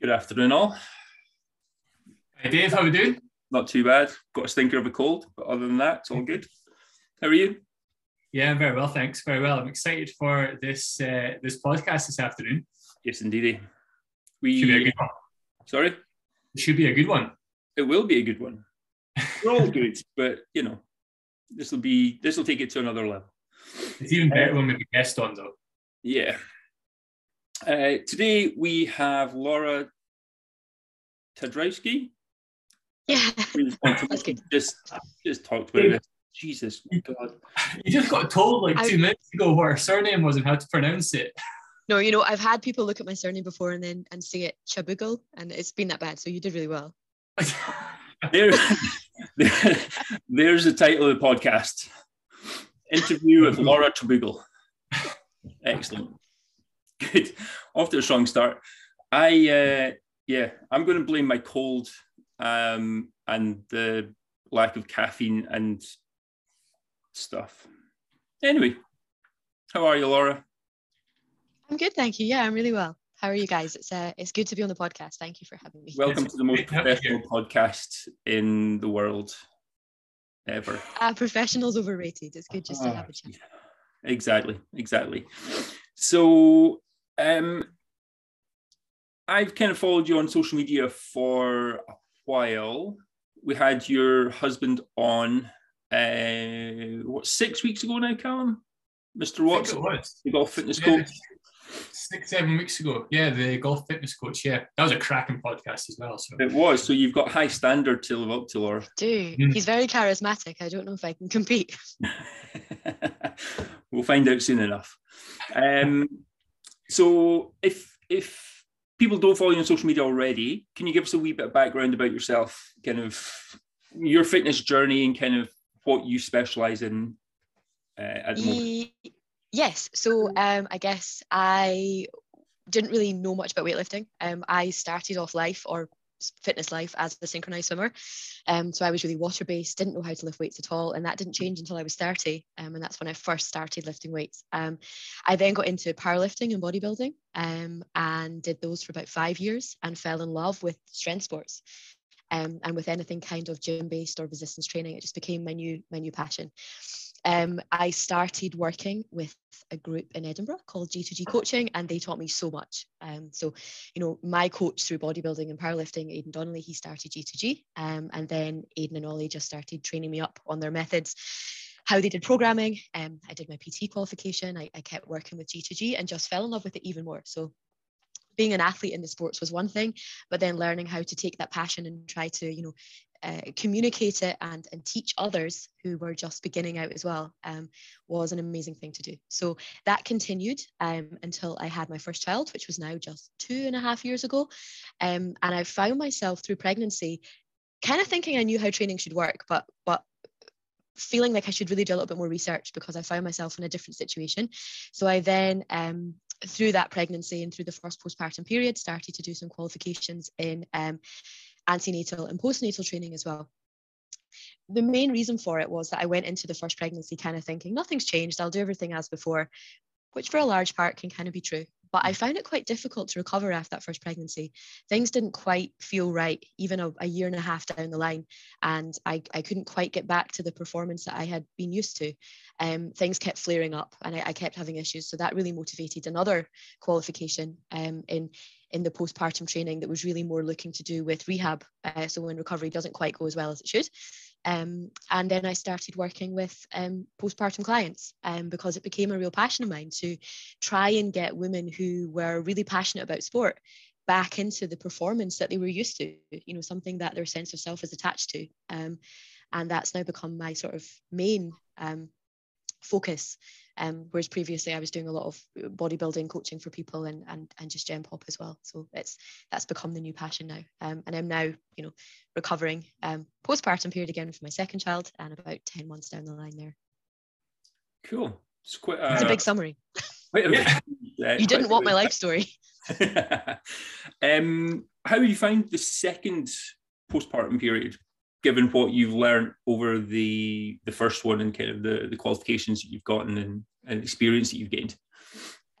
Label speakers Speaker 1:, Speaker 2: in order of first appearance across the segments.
Speaker 1: Good afternoon, all.
Speaker 2: Hey Dave, how are we doing?
Speaker 1: Not too bad. Got a stinker of a cold, but other than that, it's all good. How are you?
Speaker 2: Yeah, I'm very well, thanks. Very well. I'm excited for this uh, this podcast this afternoon.
Speaker 1: Yes, indeedy. We
Speaker 2: Should be a good one.
Speaker 1: sorry.
Speaker 2: It should be a good one.
Speaker 1: It will be a good one. We're all good, but you know, this will be this will take it to another level.
Speaker 2: It's even better when we have a guest on, though.
Speaker 1: Yeah. Uh, today we have Laura Tadrowski.
Speaker 3: Yeah.
Speaker 1: Just just talked about this. Jesus God.
Speaker 2: You just got told like
Speaker 3: I-
Speaker 2: two minutes ago what her surname was and how to pronounce it.
Speaker 3: No, you know, I've had people look at my surname before and then and say it Chabugal, and it's been that bad. So you did really well.
Speaker 1: There, there- there's the title of the podcast. Interview with Laura Trabugal. Excellent. Good. Off to a strong start. I uh yeah, I'm gonna blame my cold um and the lack of caffeine and stuff. Anyway, how are you, Laura?
Speaker 3: I'm good, thank you. Yeah, I'm really well. How are you guys? It's uh, it's good to be on the podcast. Thank you for having me.
Speaker 1: Welcome to the most
Speaker 2: Great to have you
Speaker 1: professional podcast in the world ever.
Speaker 3: Uh, professionals overrated. It's good just to
Speaker 1: Ah,
Speaker 3: have a chat.
Speaker 1: Exactly, exactly. So um I've kind of followed you on social media for a while. We had your husband on uh what six weeks ago now, Callum? Mr. Watson,
Speaker 2: it was.
Speaker 1: the golf fitness
Speaker 2: Yeah,
Speaker 1: coach.
Speaker 2: Six, seven weeks ago. Yeah, the golf fitness coach. Yeah, that was a cracking podcast as well. So
Speaker 1: It was. So you've got high standard to live up to, Laura.
Speaker 3: Do
Speaker 2: Mm.
Speaker 3: he's very charismatic. I don't know if I can compete.
Speaker 1: we'll find out soon enough. Um, so if if people don't follow you on social media already, can you give us a wee bit of background about yourself, kind of your fitness journey and kind of what you specialize in uh, at the moment?
Speaker 3: Yes. So um, I guess I didn't really know much about weightlifting. Um, I started off life or fitness life as a synchronized swimmer. Um, so I was really water based, didn't know how to lift weights at all. And that didn't change until I was 30. Um, and that's when I first started lifting weights. Um, I then got into powerlifting and bodybuilding um, and did those for about five years and fell in love with strength sports. Um, and with anything kind of gym based or resistance training, it just became my new my new passion. Um, I started working with a group in Edinburgh called G2G Coaching, and they taught me so much. Um, so, you know, my coach through bodybuilding and powerlifting, Aidan Donnelly, he started G2G, um, and then Aidan and Ollie just started training me up on their methods, how they did programming. Um, I did my PT qualification. I, I kept working with G2G and just fell in love with it even more. So, being an athlete in the sports was one thing, but then learning how to take that passion and try to, you know, uh, communicate it and and teach others who were just beginning out as well um, was an amazing thing to do. So that continued um, until I had my first child, which was now just two and a half years ago, um, and I found myself through pregnancy, kind of thinking I knew how training should work, but but feeling like I should really do a little bit more research because I found myself in a different situation. So I then um, through that pregnancy and through the first postpartum period started to do some qualifications in um, antenatal and postnatal training as well. The main reason for it was that I went into the first pregnancy kind of thinking nothing's changed, I'll do everything as before, which for a large part can kind of be true. But I found it quite difficult to recover after that first pregnancy. Things didn't quite feel right, even a, a year and a half down the line. And I, I couldn't quite get back to the performance that I had been used to. Um, things kept flaring up and I, I kept having issues. So that really motivated another qualification um, in in the postpartum training that was really more looking to do with rehab. Uh, so when recovery doesn't quite go as well as it should. Um, and then I started working with um, postpartum clients um, because it became a real passion of mine to try and get women who were really passionate about sport back into the performance that they were used to, you know, something that their sense of self is attached to. Um, and that's now become my sort of main um, focus. Um, whereas previously I was doing a lot of bodybuilding coaching for people and and and just gen pop as well. So it's that's become the new passion now. Um, and I'm now you know recovering um, postpartum period again for my second child and about ten months down the line there.
Speaker 1: Cool. It's quite
Speaker 3: It's a
Speaker 1: uh,
Speaker 3: big summary.
Speaker 1: quite a-
Speaker 2: Yeah.
Speaker 1: yeah,
Speaker 3: You didn't want my life story.
Speaker 1: um, how do you find the second postpartum period, given what you've learned over the the first one and kind of the, the qualifications that you've gotten and, and experience that you've gained?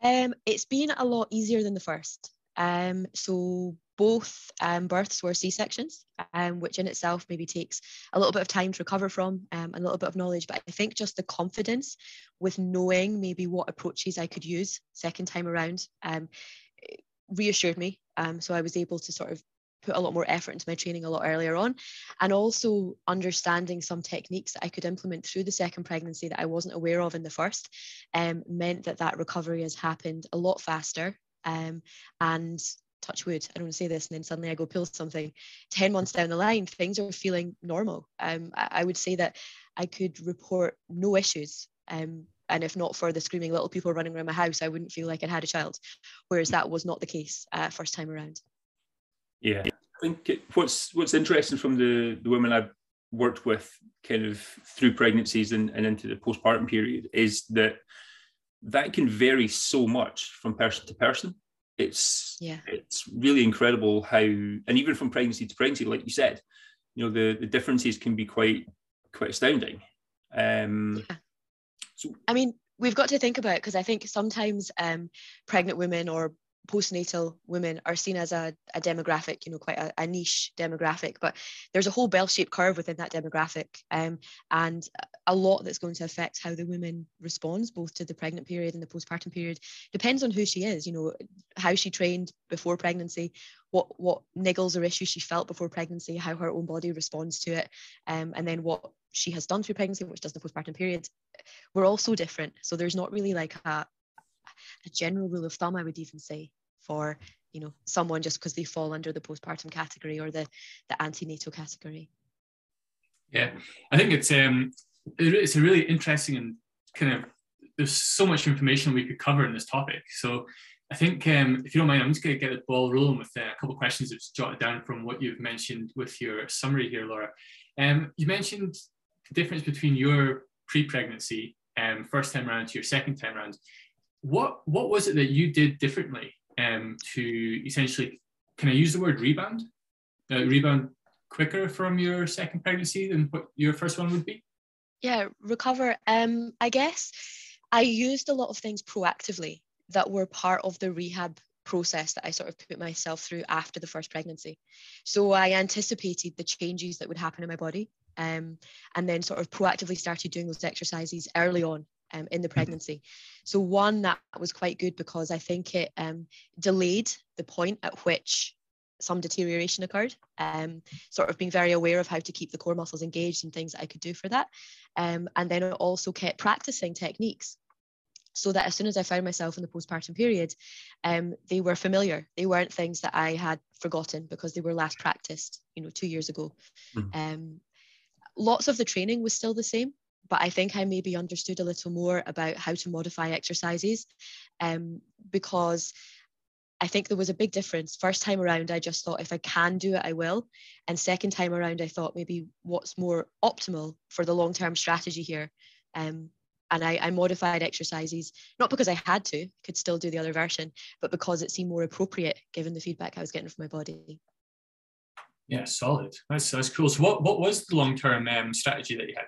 Speaker 3: Um, it's been a lot easier than the first. Um, so both um, births were C-sections, um, which in itself maybe takes a little bit of time to recover from um, a little bit of knowledge. But I think just the confidence with knowing maybe what approaches I could use second time around um, reassured me. Um, so I was able to sort of put a lot more effort into my training a lot earlier on and also understanding some techniques that i could implement through the second pregnancy that i wasn't aware of in the first um, meant that that recovery has happened a lot faster um, and touch wood, I don't want to say this, and then suddenly I go pull something. 10 months down the line, things are feeling normal. Um, I, I would say that I could report no issues. Um, and if not for the screaming little people running around my house, I wouldn't feel like I'd had a child. Whereas that was not the case uh, first time around.
Speaker 1: Yeah, I think it, what's what's interesting from the the women I've worked with, kind of through pregnancies and, and into the postpartum period, is that that can vary so much from person to person. It's yeah. it's really incredible how and even from pregnancy to pregnancy like you said you know the the differences can be quite quite astounding. Um
Speaker 3: yeah. so i mean we've got to think about because i think sometimes um pregnant women or postnatal women are seen as a, a demographic, you know, quite a, a, niche demographic, but there's a whole bell-shaped curve within that demographic, um, and a lot that's going to affect how the woman responds, both to the pregnant period and the postpartum period. Depends on who she is, you know, how she trained before pregnancy, what what niggles or issues she felt before pregnancy, how her own body responds to it, um, and then what she has done through pregnancy, which does the postpartum period. We're all so different, so there's not really like a a general rule of thumb, I would even say, for you know someone just because they fall under the postpartum category or the the antenatal category.
Speaker 2: Yeah, I think it's um it's a really interesting and kind of there's so much information we could cover in this topic. So I think um, if you don't mind, I'm just going to get the ball rolling with uh, a couple of questions that's jotted down from what you've mentioned with your summary here, Laura. Um, you mentioned the difference between your pre-pregnancy um, first time around to your second time around what what was it that you did differently um, to essentially can I use the word rebound? Uh, rebound quicker from your second pregnancy than what your first one would be?
Speaker 3: Yeah, recover. Um, I guess I used a lot of things proactively that were part of the rehab process that I sort of put myself through after the first pregnancy. So I anticipated the changes that would happen in my body um, and then sort of proactively started doing those exercises early on um, in the mm-hmm. pregnancy. So one that was quite good because I think it um, delayed the point at which some deterioration occurred. Um, sort of being very aware of how to keep the core muscles engaged and things that I could do for that. Um, and then I also kept practicing techniques so that as soon as I found myself in the postpartum period, um, they were familiar. They weren't things that I had forgotten because they were last practiced, you know, two years ago. Mm. Um, lots of the training was still the same but I think I maybe understood a little more about how to modify exercises um, because I think there was a big difference. First time around, I just thought if I can do it, I will. And second time around, I thought maybe what's more optimal for the long term strategy here. Um, and I, I, modified exercises, not because I had to, could still do the other version, but because it seemed more appropriate given the feedback I was getting from my body.
Speaker 2: Yeah, solid. That's, that's cool. So, what, what was the long term um, strategy that you had?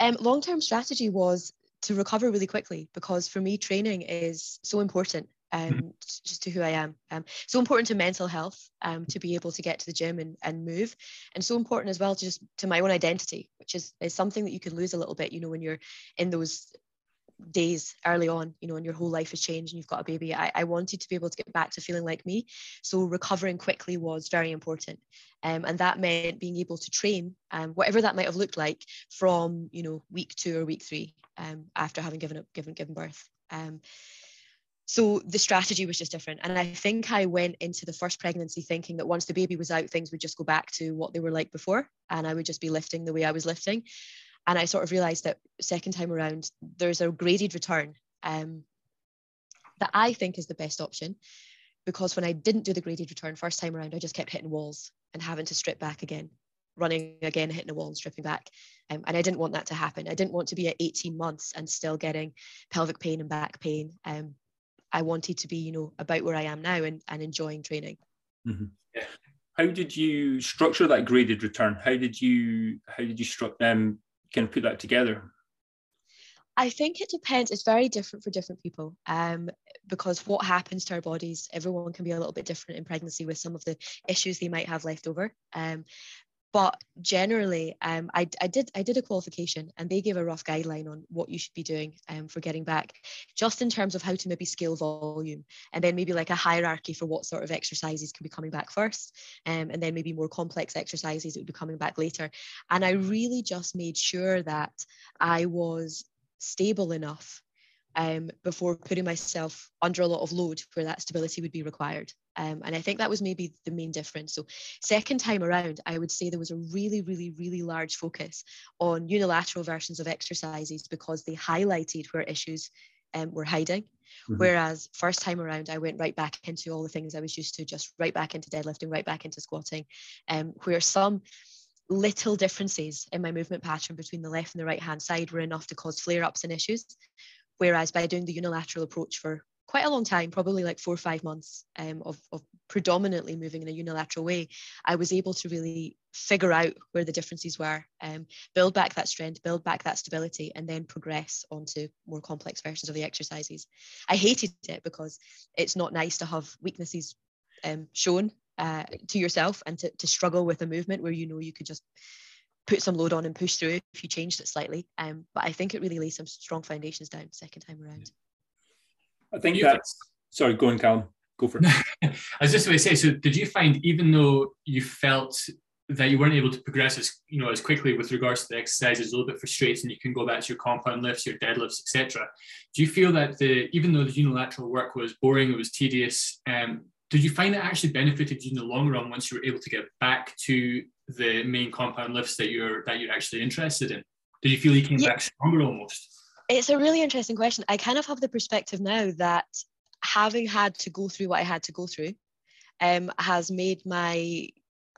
Speaker 3: Um, Long term strategy was to recover really quickly because for me, training is so important. Um, mm-hmm. just to who I am. Um, so important to mental health, um, to be able to get to the gym and, and move, and so important as well to just to my own identity, which is, is something that you can lose a little bit, you know, when you're in those days early on, you know, and your whole life has changed and you've got a baby. I, I wanted to be able to get back to feeling like me. So recovering quickly was very important. Um, and that meant being able to train, um, whatever that might have looked like from, you know, week two or week three um, after having given up, given, given birth. Um, so the strategy was just different. And I think I went into the first pregnancy thinking that once the baby was out, things would just go back to what they were like before. And I would just be lifting the way I was lifting and I sort of realized that second time around, there's a graded return um, that I think is the best option because when I didn't do the graded return first time around, I just kept hitting walls and having to strip back again, running again, hitting a wall and stripping back. Um, and I didn't want that to happen. I didn't want to be at 18 months and still getting pelvic pain and back pain. Um, I wanted to be, you know, about where I am now and, and enjoying training.
Speaker 1: Mm-hmm. How did you structure that graded return? How did you how did you structure um, can put that together?
Speaker 3: I think it depends. It's very different for different people. Um, because what happens to our bodies, everyone can be a little bit different in pregnancy with some of the issues they might have left over. Um, but generally, um, I, I, did I did a qualification, and they gave a rough guideline on what you should be doing um, for getting back, just in terms of how to maybe scale volume, and then maybe like a hierarchy for what sort of exercises can be coming back first, um, and then maybe more complex exercises that would be coming back later. And I really just made sure that I was stable enough um, before putting myself under a lot of load where that stability would be required. Um, and I think that was maybe the main difference. So, second time around, I would say there was a really, really, really large focus on unilateral versions of exercises because they highlighted where issues um, were hiding. Mm-hmm. Whereas, first time around, I went right back into all the things I was used to, just right back into deadlifting, right back into squatting, um, where some little differences in my movement pattern between the left and the right hand side were enough to cause flare ups and issues. Whereas by doing the unilateral approach for quite a long time, probably like four or five months um, of, of predominantly moving in a unilateral way, I was able to really figure out where the differences were, um, build back that strength, build back that stability, and then progress onto more complex versions of the exercises. I hated it because it's not nice to have weaknesses um, shown uh, to yourself and to, to struggle with a movement where you know you could just put some load on and push through if you changed it slightly. Um, but I think it really lays some strong foundations down second time around.
Speaker 1: I think that's sorry, go on, Callum. Go for it.
Speaker 2: I was just going to say, so did you find even though you felt that you weren't able to progress as you know as quickly with regards to the exercises, a little bit frustrating, you can go back to your compound lifts, your deadlifts, etc. Do you feel that the even though the unilateral work was boring, it was tedious, um, did you find it actually benefited you in the long run once you were able to get back to the main compound lifts that you're that you're actually interested in? Did you feel you came yeah. back stronger almost?
Speaker 3: It's a really interesting question. I kind of have the perspective now that having had to go through what I had to go through um, has made my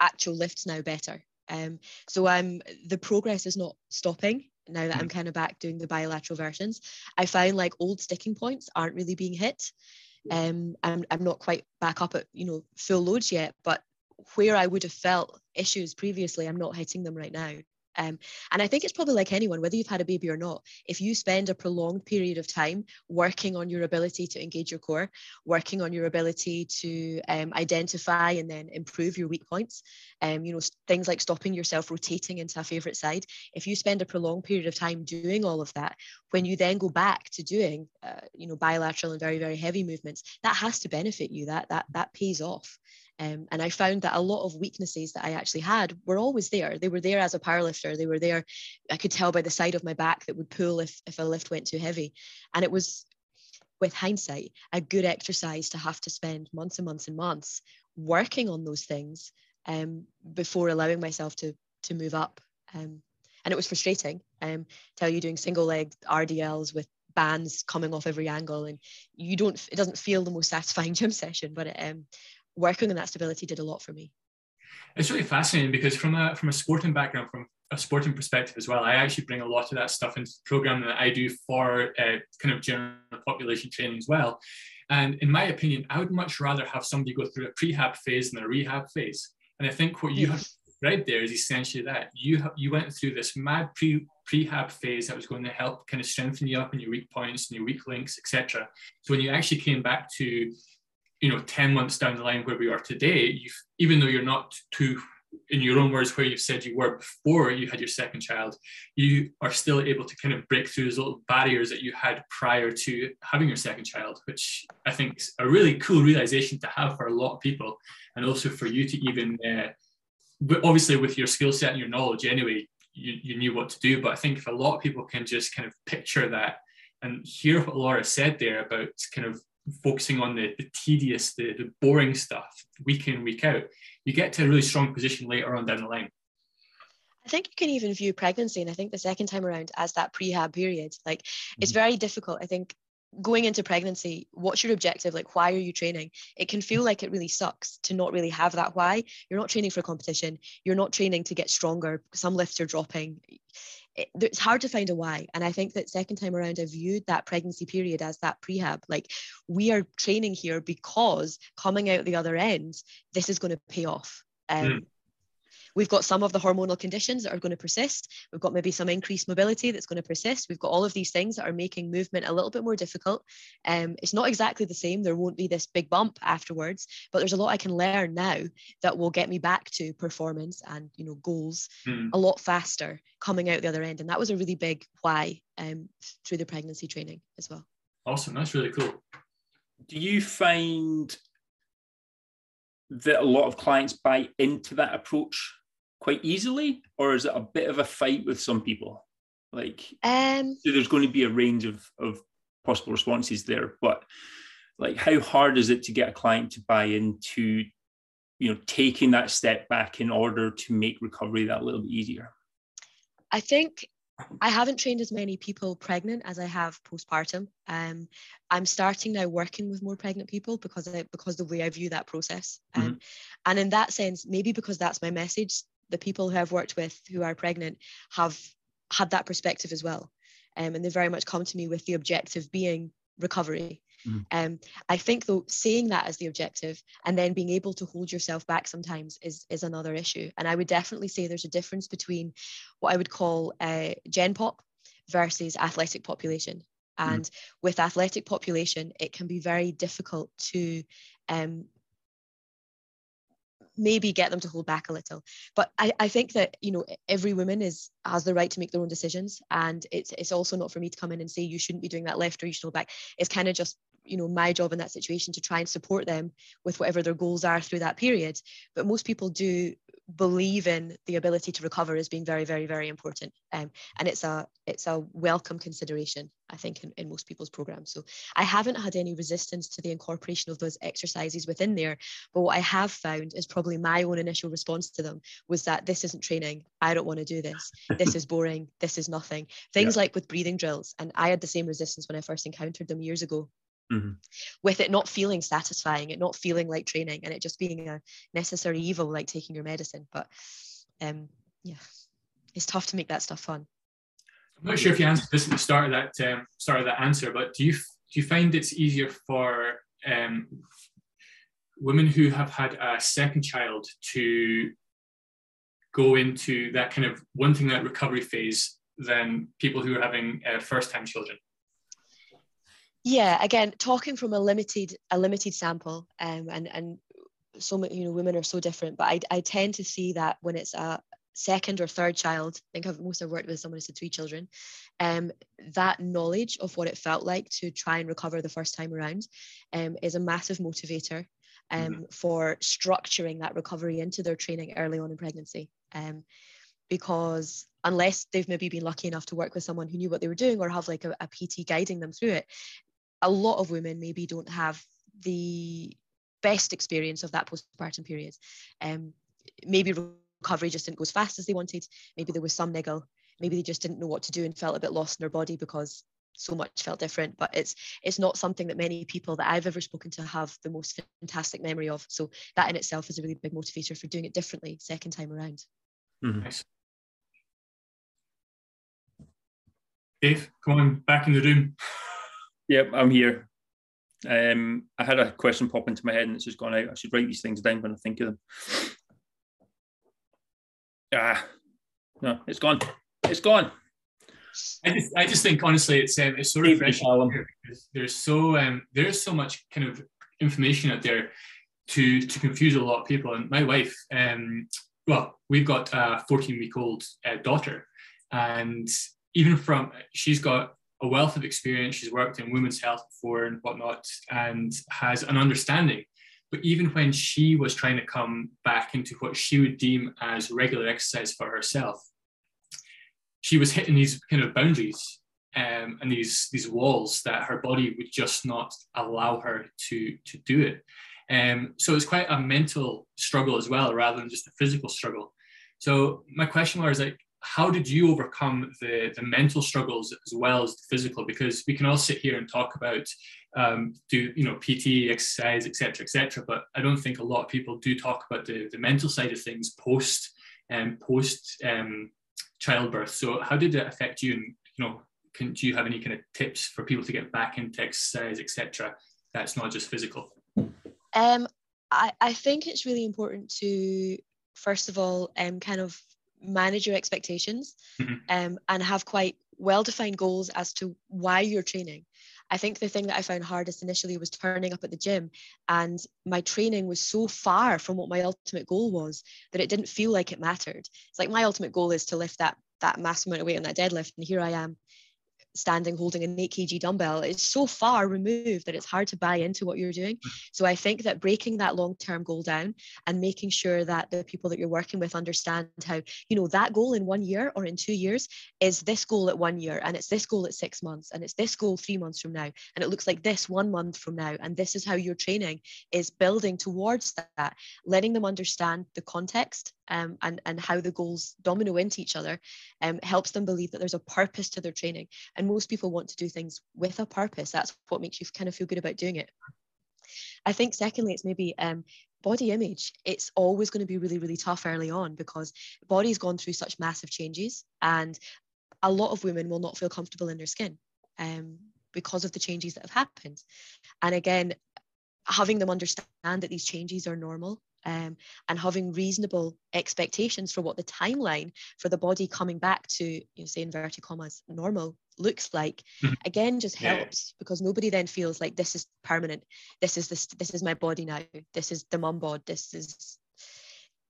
Speaker 3: actual lifts now better. Um, so I'm the progress is not stopping now that I'm mm-hmm. kind of back doing the bilateral versions. I find like old sticking points aren't really being hit. Um, I'm, I'm not quite back up at you know full loads yet, but where I would have felt issues previously, I'm not hitting them right now. Um, and I think it's probably like anyone, whether you've had a baby or not, if you spend a prolonged period of time working on your ability to engage your core, working on your ability to um, identify and then improve your weak points, um, you know, things like stopping yourself rotating into a favorite side, if you spend a prolonged period of time doing all of that, when you then go back to doing, uh, you know, bilateral and very, very heavy movements, that has to benefit you. That that that pays off. Um, and I found that a lot of weaknesses that I actually had were always there. They were there as a powerlifter. They were there. I could tell by the side of my back that would pull if, if a lift went too heavy. And it was, with hindsight, a good exercise to have to spend months and months and months working on those things um, before allowing myself to, to move up. Um, and it was frustrating. Um, tell you doing single leg RDLs with bands coming off every angle and you don't it doesn't feel the most satisfying gym session but it, um, working on that stability did a lot for me.
Speaker 2: It's really fascinating because from a from a sporting background, from a sporting perspective as well, I actually bring a lot of that stuff into the program that I do for uh, kind of general population training as well. And in my opinion, I would much rather have somebody go through a prehab phase than a rehab phase. And I think what you have right there is essentially that you have, you went through this mad pre prehab phase that was going to help kind of strengthen you up in your weak points and your weak links, etc. So when you actually came back to you know 10 months down the line where we are today you've even though you're not too in your own words where you've said you were before you had your second child you are still able to kind of break through those little barriers that you had prior to having your second child which i think is a really cool realization to have for a lot of people and also for you to even uh, obviously with your skill set and your knowledge anyway you, you knew what to do but i think if a lot of people can just kind of picture that and hear what laura said there about kind of focusing on the, the tedious, the, the boring stuff week in, week out, you get to a really strong position later on down the line.
Speaker 3: I think you can even view pregnancy, and I think the second time around as that prehab period. Like mm-hmm. it's very difficult. I think going into pregnancy, what's your objective? Like, why are you training? It can feel like it really sucks to not really have that why. You're not training for competition. You're not training to get stronger. Some lifts are dropping it, it's hard to find a why. And I think that second time around, I viewed that pregnancy period as that prehab. Like we are training here because coming out the other end, this is going to pay off. Um, mm. We've got some of the hormonal conditions that are going to persist. We've got maybe some increased mobility that's going to persist. We've got all of these things that are making movement a little bit more difficult. Um, it's not exactly the same. There won't be this big bump afterwards, but there's a lot I can learn now that will get me back to performance and you know goals mm. a lot faster coming out the other end. And that was a really big why um, through the pregnancy training as well.
Speaker 2: Awesome. That's really cool.
Speaker 1: Do you find that a lot of clients buy into that approach quite easily, or is it a bit of a fight with some people? Like, um, so there's going to be a range of, of possible responses there, but like, how hard is it to get a client to buy into, you know, taking that step back in order to make recovery that little bit easier?
Speaker 3: I think I haven't trained as many people pregnant as I have postpartum. Um, I'm starting now working with more pregnant people because I, because the way I view that process. Um, mm-hmm. And in that sense, maybe because that's my message, the people who I've worked with who are pregnant have had that perspective as well. Um, and they very much come to me with the objective being recovery. Mm. Um, I think though saying that as the objective and then being able to hold yourself back sometimes is is another issue. And I would definitely say there's a difference between what I would call uh, gen pop versus athletic population. Mm. And mm. with athletic population, it can be very difficult to um, maybe get them to hold back a little. But I, I think that you know every woman is has the right to make their own decisions. And it's it's also not for me to come in and say you shouldn't be doing that left or you should hold back. It's kind of just you know my job in that situation to try and support them with whatever their goals are through that period. But most people do believe in the ability to recover as being very very very important. Um, and it's a it's a welcome consideration i think in, in most people's programs. So i haven't had any resistance to the incorporation of those exercises within there but what i have found is probably my own initial response to them was that this isn't training. I don't want to do this. This is boring. This is nothing. Things yeah. like with breathing drills and i had the same resistance when i first encountered them years ago Mm-hmm. with it not feeling satisfying, it not feeling like training, and it just being a necessary evil like taking your medicine. But um, yeah, it's tough to make that stuff fun.
Speaker 2: I'm not sure if you answered this at the start of that um, start of that answer, but do you do you find it's easier for um, women who have had a second child to go into that kind of wanting that recovery phase than people who are having uh, first time children?
Speaker 3: Yeah again talking from a limited a limited sample um, and and so many you know women are so different but I, I tend to see that when it's a second or third child i think I've most I've worked with someone who's had three children um, that knowledge of what it felt like to try and recover the first time around um, is a massive motivator um, mm-hmm. for structuring that recovery into their training early on in pregnancy um, because unless they've maybe been lucky enough to work with someone who knew what they were doing or have like a, a pt guiding them through it a lot of women maybe don't have the best experience of that postpartum period. Um, maybe recovery just didn't go as fast as they wanted. Maybe there was some niggle. Maybe they just didn't know what to do and felt a bit lost in their body because so much felt different. But it's it's not something that many people that I've ever spoken to have the most fantastic memory of. So that in itself is a really big motivator for doing it differently second time around.
Speaker 2: Mm-hmm. Dave, come on back in the room.
Speaker 1: Yep, I'm here. Um, I had a question pop into my head and it's just gone out. I should write these things down when I think of them. Ah, no, it's gone. It's gone.
Speaker 2: I just, I just think honestly, it's um, it's so refreshing because there's so um, there's so much kind of information out there to to confuse a lot of people. And my wife, um, well, we've got a 14 week old uh, daughter, and even from she's got a wealth of experience. She's worked in women's health before and whatnot, and has an understanding. But even when she was trying to come back into what she would deem as regular exercise for herself, she was hitting these kind of boundaries um, and these these walls that her body would just not allow her to to do it. Um, so it's quite a mental struggle as well, rather than just a physical struggle. So my question was like, how did you overcome the, the mental struggles as well as the physical? Because we can all sit here and talk about um, do you know PT, exercise, etc., etc. But I don't think a lot of people do talk about the, the mental side of things post and um, post um, childbirth. So how did it affect you? And you know, can do you have any kind of tips for people to get back into exercise, etc.? That's not just physical.
Speaker 3: Um, I, I think it's really important to first of all, um, kind of manage your expectations
Speaker 2: Mhm.
Speaker 3: um, and have quite well defined goals as to why you're training. I think the thing that I found hardest initially was turning up at the gym, and my training was so far from what my ultimate goal was that it didn't feel like it mattered. It's like my ultimate goal is to lift that that mass amount of weight on that deadlift, and here I am standing holding an 8 kg dumbbell is so far removed that it's hard to buy into what you're doing. Mm. So i think that breaking that long term goal down and making sure that the people that you're working with understand how you know that goal in one year or in two years is this goal at one year and it's this goal at six months and it's this goal three months from now and it looks like this one month from now. And this is how your training is building towards that letting them understand the context um, and, and how the goals domino into each other um, helps them believe that there's a purpose to their training. And most people want to do things with a purpose. That's what makes you kind of feel good about doing it. I think secondly it's maybe um, body image. It's always going to be really really tough early on because body's gone through such massive changes and a lot of women will not feel comfortable in their skin um, because of the changes that have happened. And again having them understand that these changes are normal um, and having reasonable expectations for what the timeline for the body coming back to, you know, say inverted commas, normal looks like,
Speaker 2: Mhm.
Speaker 3: again just
Speaker 2: Yeah.
Speaker 3: helps because nobody then feels like this is permanent. This is this this is my body now. This is the mum bod. This is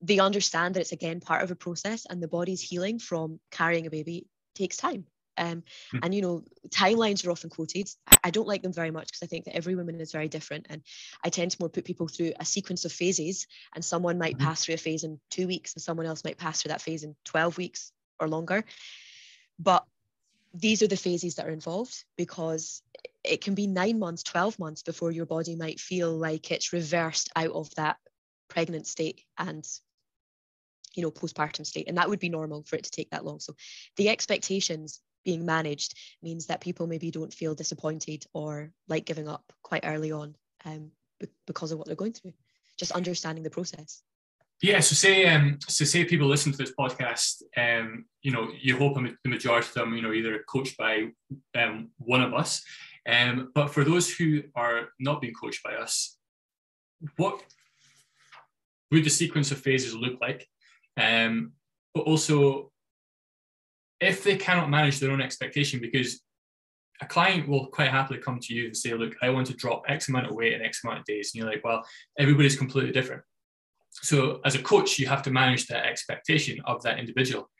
Speaker 3: they understand that it's again part of a process and the body's healing from carrying a baby takes time. Um,
Speaker 2: Mhm.
Speaker 3: and you know timelines are often quoted I- i don't like them very much because i think that every woman is very different and i tend to more put people through a sequence of phases and someone might
Speaker 2: Mhm.
Speaker 3: pass through a phase in two weeks and someone else might pass through that phase in 12 weeks or longer but these are the phases that are involved because it can be nine months 12 months before your body might feel like it's reversed out of that pregnant state and you know postpartum state and that would be normal for it to take that long so the expectations being managed means that people maybe don't feel disappointed or like giving up quite early on um, be- because of what they're going through just understanding the process
Speaker 2: Yeah, so say um, so say people listen to this podcast, um, you know, you hope the majority of them, you know, either coached by um, one of us, um, but for those who are not being coached by us, what would the sequence of phases look like? Um, but also, if they cannot manage their own expectation, because a client will quite happily come to you and say, "Look, I want to drop X amount of weight in X amount of days," and you're like, "Well, everybody's completely different." So, as a coach, you have to manage that expectation of that individual.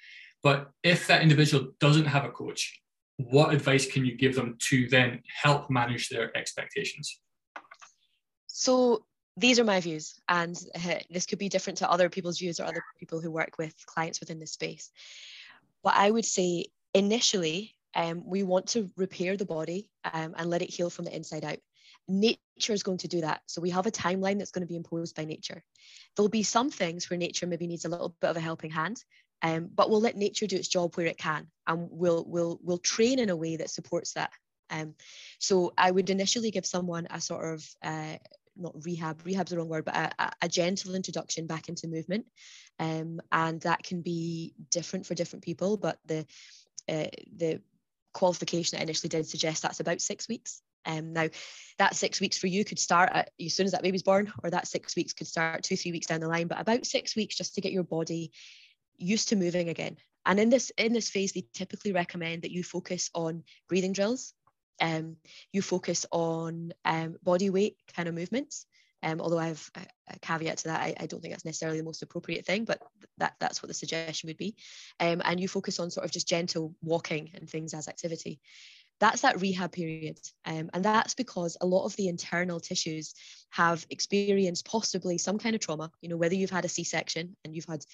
Speaker 2: But if that individual doesn't have a coach, what advice can you give them to then help manage their expectations?
Speaker 3: so these are my views and uh, this could be different to other people's views or other people who work with clients within this space but i would say initially um, we want to repair the body um, and let it heal from the inside out. Nature is going to do that. So we have a timeline that's going to be imposed by nature. There'll be some things where nature maybe needs a little bit of a helping hand um, but we'll let nature do its job where it can and we'll we'll we'll train in a way that supports that. Um, so i would initially give someone a sort of uh, not rehab rehab's the wrong word but a, a gentle introduction back into movement. Um, and that can be different for different people but the uh, the qualification I initially did suggest that's about six weeks. Um, now that six weeks for you could start at, as soon as that baby's born or that six weeks could start two three weeks down the line but about six weeks just to get your body used to moving again. And in this in this phase they typically recommend that you focus on breathing drills um, you focus on um, body weight kind of movements. Um, although I have a, caveat to that, I, I, don't think that's necessarily the most appropriate thing, but that, that's what the suggestion would be. Um, and you focus on sort of just gentle walking and things as activity. That's that rehab period. Um, and that's because a lot of the internal tissues have experienced possibly some kind of trauma, you know, whether you've had a C section and you've had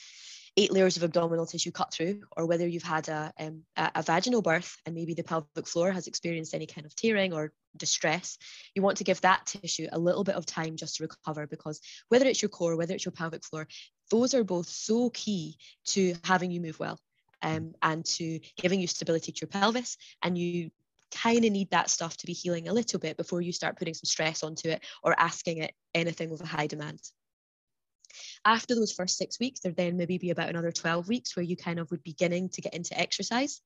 Speaker 3: eight layers of abdominal tissue cut through, or whether you've had a, um, a, vaginal birth and maybe the pelvic floor has experienced any kind of tearing or distress, you want to give that tissue a little bit of time just to recover because whether it's your core, whether it's your pelvic floor, those are both so key to having you move well um, and to giving you stability to your pelvis. And you kind of need that stuff to be healing a little bit before you start putting some stress onto it or asking it anything with a high demand after those first six weeks, there then maybe be about another 12 weeks where you kind of would beginning to get into exercise.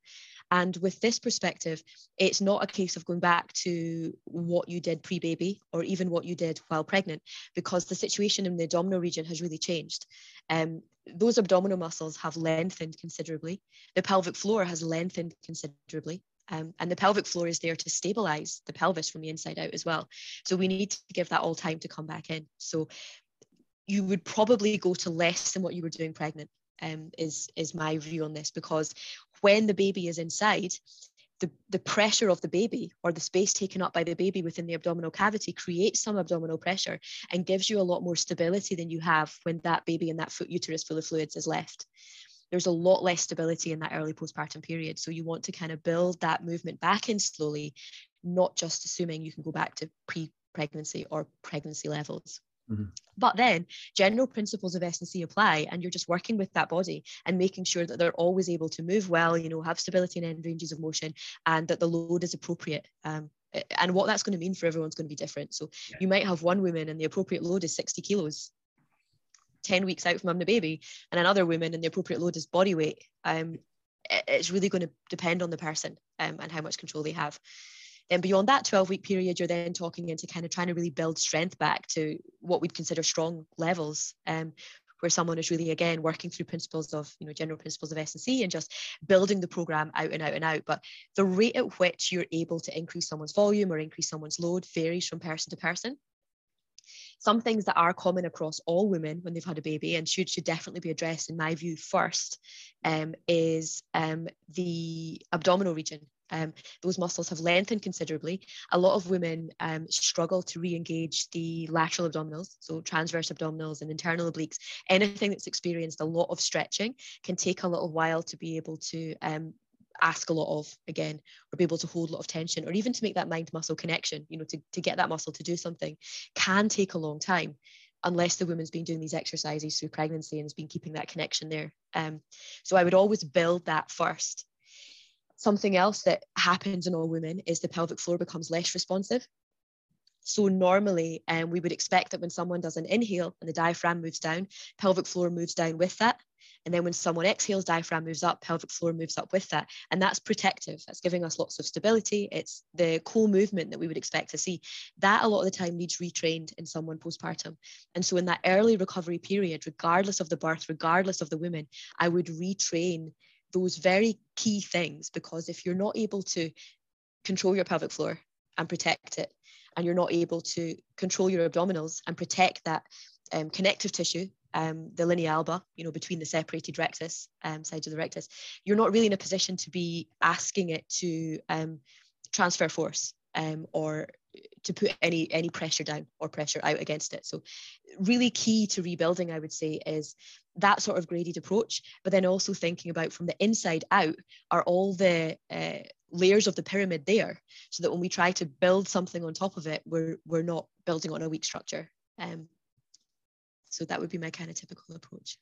Speaker 3: And with this perspective, it's not a case of going back to what you did pre baby or even what you did while pregnant, because the situation in the abdominal region has really changed. um, those abdominal muscles have lengthened considerably. The pelvic floor has lengthened considerably. Um, and the pelvic floor is there to stabilize the pelvis from the inside out as well. So we need to give that all time to come back in. So you would probably go to less than what you were doing pregnant um, is is my view on this because when the baby is inside the, the pressure of the baby or the space taken up by the baby within the abdominal cavity creates some abdominal pressure and gives you a lot more stability than you have when that baby and that foot uterus full of fluids is left. There's a lot less stability in that early postpartum period. So you want to kind of build that movement back in slowly, not just assuming you can go back to pre pregnancy or pregnancy levels. Mm-hmm. But then general principles of S&C apply and you're just working with that body and making sure that they're always able to move well, you know, have stability and end ranges of motion and that the load is appropriate. Um, and what that's going to mean for everyone's going to be different. So yeah. you might have one woman and the appropriate load is 60 kilos 10 weeks out from having a baby and another woman and the appropriate load is body weight. Um, it's really going to depend on the person um, and how much control they have. Then beyond that 12 week period, you're then talking into kind of trying to really build strength back to what we'd consider strong levels. Um, where someone is really again working through principles of you know general principles of S&C and just building the program out and out and out but the rate at which you're able to increase someone's volume or increase someone's load varies from person to person some things that are common across all women when they've had a baby and should should definitely be addressed in my view first um, is um, the abdominal region um, those muscles have lengthened considerably. A lot of women um, struggle to re-engage the lateral abdominals, so transverse abdominals and internal obliques. Anything that's experienced a lot of stretching can take a little while to be able to um, ask a lot of again or be able to hold a lot of tension or even to make that mind muscle connection you know to, to get that muscle to do something can take a long time unless the woman's been doing these exercises through pregnancy and has been keeping that connection there um, so i would always build that first Something else that happens in all women is the pelvic floor becomes less responsive. So normally um, we would expect that when someone does an inhale and the diaphragm moves down, pelvic floor moves down with that. And then when someone exhales, diaphragm moves up, pelvic floor moves up with that. And that's protective. That's giving us lots of stability. It's the co-movement that we would expect to see. That a lot of the time needs retrained in someone postpartum. And so in that early recovery period, regardless of the birth, regardless of the woman, I would retrain those very key things because if you're not able to control your pelvic floor and protect it, and you're not able to control your abdominals and protect that um, connective tissue, um, the linea alba, you know, between the separated rectus um, sides of the rectus, you're not really in a position to be asking it to um, transfer force um, or to put any any pressure down or pressure out against it. So really key to rebuilding, I would say, is that sort of graded approach, but then also thinking about from the inside out are all the uh, layers of the pyramid there, so that when we try to build something on top of it, we're we're not building on a weak structure. Um, so that would be my kind of typical approach.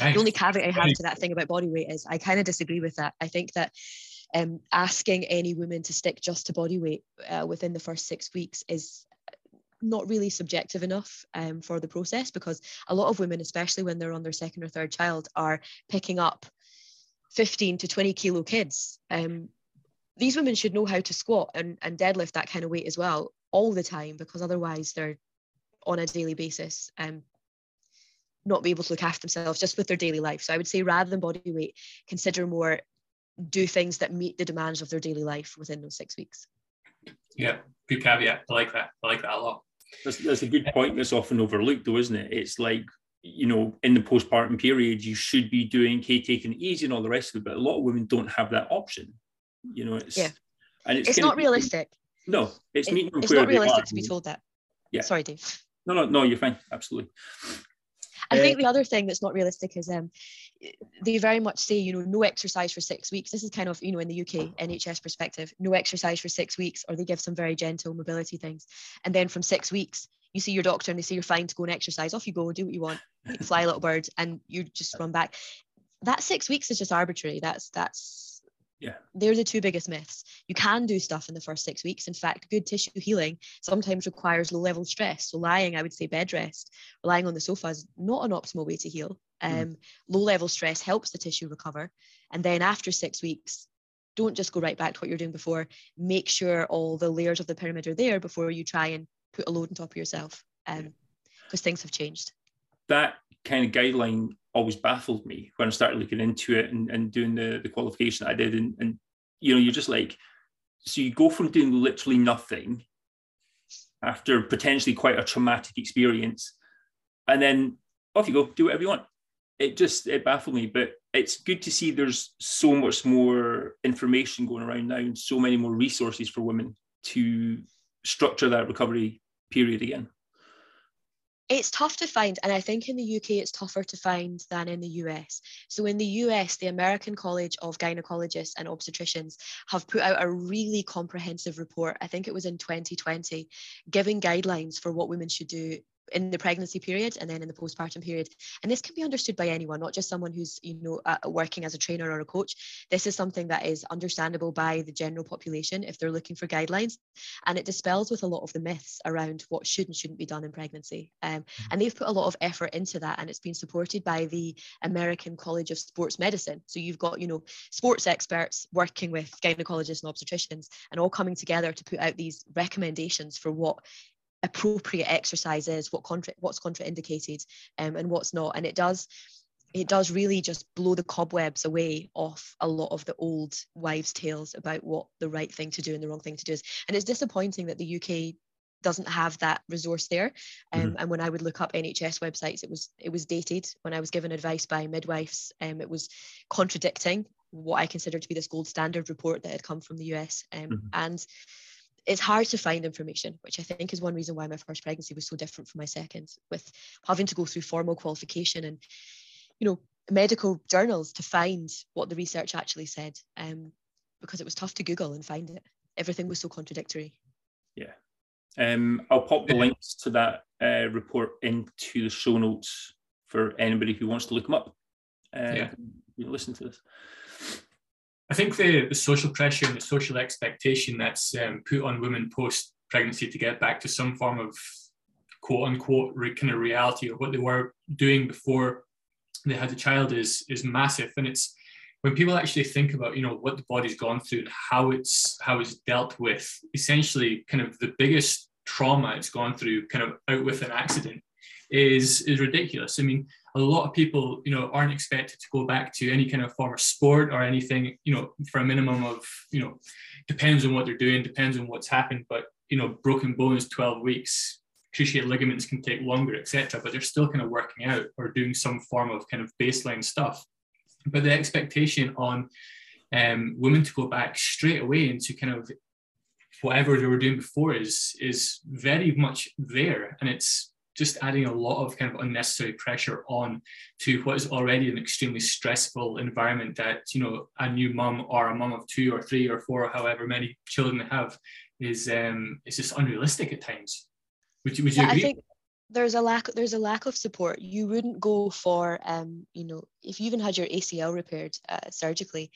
Speaker 3: Nice. The only caveat I have to that thing about body weight is I kind of disagree with that. I think that um, asking any woman to stick just to body weight uh, within the first six weeks is not really subjective enough um, for the process because a lot of women, especially when they're on their second or third child, are picking up 15 to 20 kilo kids. Um, these women should know how to squat and, and deadlift that kind of weight as well all the time because otherwise they're on a daily basis um, not be able to look after themselves just with their daily life. So I would say rather than body weight, consider more do things that meet the demands of their daily life within those six weeks.
Speaker 2: Yeah, good caveat. I like that. I like that a lot.
Speaker 1: That's, that's a good point that's often overlooked, though, isn't it? It's like, you know, in the postpartum period, you should be doing K taking it easy and all the rest of it, but a lot of women don't have that option. You know, it's
Speaker 3: yeah, and it's, it's not realistic.
Speaker 1: No, it's
Speaker 3: it, It's not realistic to be told that. Yeah. Sorry, Dave.
Speaker 1: No, no, no, you're fine. Absolutely.
Speaker 3: I think the other thing that's not realistic is um, they very much say, you know, no exercise for six weeks. This is kind of, you know, in the UK NHS perspective, no exercise for six weeks, or they give some very gentle mobility things. And then from six weeks, you see your doctor and they say you're fine to go and exercise. Off you go, do what you want, fly a little bird, and you just run back. That six weeks is just arbitrary. That's that's
Speaker 1: yeah.
Speaker 3: They're the two biggest myths. You can do stuff in the first six weeks. In fact, good tissue healing sometimes requires low level stress. So, lying, I would say bed rest, lying on the sofa is not an optimal way to heal. Hmm. Um, mm. Low level stress helps the tissue recover. And then after six weeks, don't just go right back to what you're doing before. Make sure all the layers of the pyramid are there before you try and put a load on top of yourself because um, things have changed.
Speaker 1: That kind of guideline always baffled me when I started looking into it and, and doing the, the qualification I did. And, and, you know, you're just like, so you go from doing literally nothing after potentially quite a traumatic experience, and then off you go, do whatever you want. It just, it baffled me, but it's good to see there's so much more information going around now and so many more resources for women to structure that recovery period again
Speaker 3: it's tough to find and i think in the uk it's tougher to find than in the us so in the us the american college of gynecologists and obstetricians have put out a really comprehensive report i think it was in 2020 giving guidelines for what women should do in the pregnancy period and then in the postpartum period. And this can be understood by anyone not just someone who's you know uh, working as a trainer or a coach. This is something that is understandable by the general population if they're looking for guidelines. And it dispels with a lot of the myths around what should and shouldn't be done in pregnancy. Um, mm-hmm. and they've put a lot of effort into that and it's been supported by the american college of sports medicine. So you've got you know sports experts working with gynecologists and obstetricians and all coming together to put out these recommendations for what appropriate exercises, what contra- what's contraindicated um, and what's not. And it does it does really just blow the cobwebs away off a lot of the old wives' tales about what the right thing to do and the wrong thing to do is. And it's disappointing that the UK doesn't have that resource there. Um, mm-hmm. And when I would look up NHS websites, it was it was dated. When I was given advice by midwives, um, it was contradicting what I considered to be this gold standard report that had come from the US. Um, mm-hmm. And it's hard to find information, which I think is one reason why my first pregnancy was so different from my second, with having to go through formal qualification and, you know, medical journals to find what the research actually said, um, because it was tough to Google and find it. Everything was so contradictory.
Speaker 1: Yeah. Um, I'll pop the links to that uh, report into the show notes for anybody who wants to look them up. Uh, yeah. Listen to this.
Speaker 2: I think the, the social pressure and the social expectation that's um, put on women post pregnancy to get back to some form of quote unquote re, kind of reality or what they were doing before they had a child is is massive. And it's when people actually think about you know what the body's gone through and how it's how it's dealt with essentially kind of the biggest trauma it's gone through kind of out with an accident is is ridiculous i mean a lot of people, you know, aren't expected to go back to any kind of form of sport or anything, you know, for a minimum of, you know, depends on what they're doing, depends on what's happened. But, you know, broken bones, 12 weeks, cruciate ligaments can take longer, etc. But they're still kind of working out or doing some form of kind of baseline stuff. But the expectation on um, women to go back straight away into kind of whatever they were doing before is is very much there, and it's just adding a lot of kind of unnecessary pressure on to what is already an extremely stressful environment that you know a new mum or a mum of two or three or four or however many children they have is um is just unrealistic at times. Would you would you
Speaker 3: yeah,
Speaker 2: agree?
Speaker 3: I think there's a lack there's a lack of support. You wouldn't go for um you know if you even had your acl repaired uh, surgically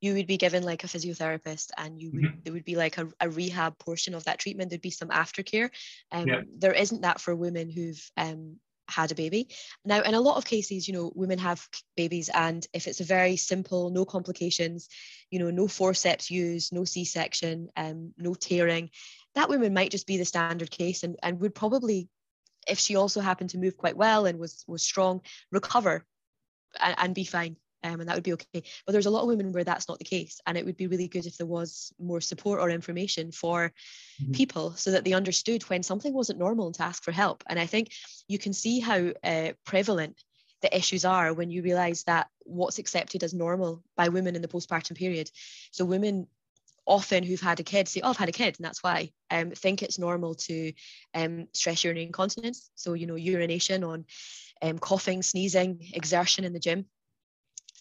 Speaker 3: you would be given like a physiotherapist and you would mm-hmm. there would be like a, a, rehab portion of that treatment there'd be some aftercare um, yeah. there isn't that for women who've um, had a baby now in a lot of cases you know women have babies and if it's a very simple no complications you know no forceps used no c-section um, no tearing that woman might just be the standard case and, and would probably if she also happened to move quite well and was was strong recover and, and be fine um, and that would be okay. But there's a lot of women where that's not the case, and it would be really good if there was more support or information for mm-hmm. people so that they understood when something wasn't normal and to ask for help. And I think you can see how uh, prevalent the issues are when you realize that what's accepted as normal by women in the postpartum period. So women often who've had a kid say, "Oh, I've had a kid," and that's why. Um, think it's normal to um, stress urinary incontinence, so you know urination on um, coughing, sneezing, exertion in the gym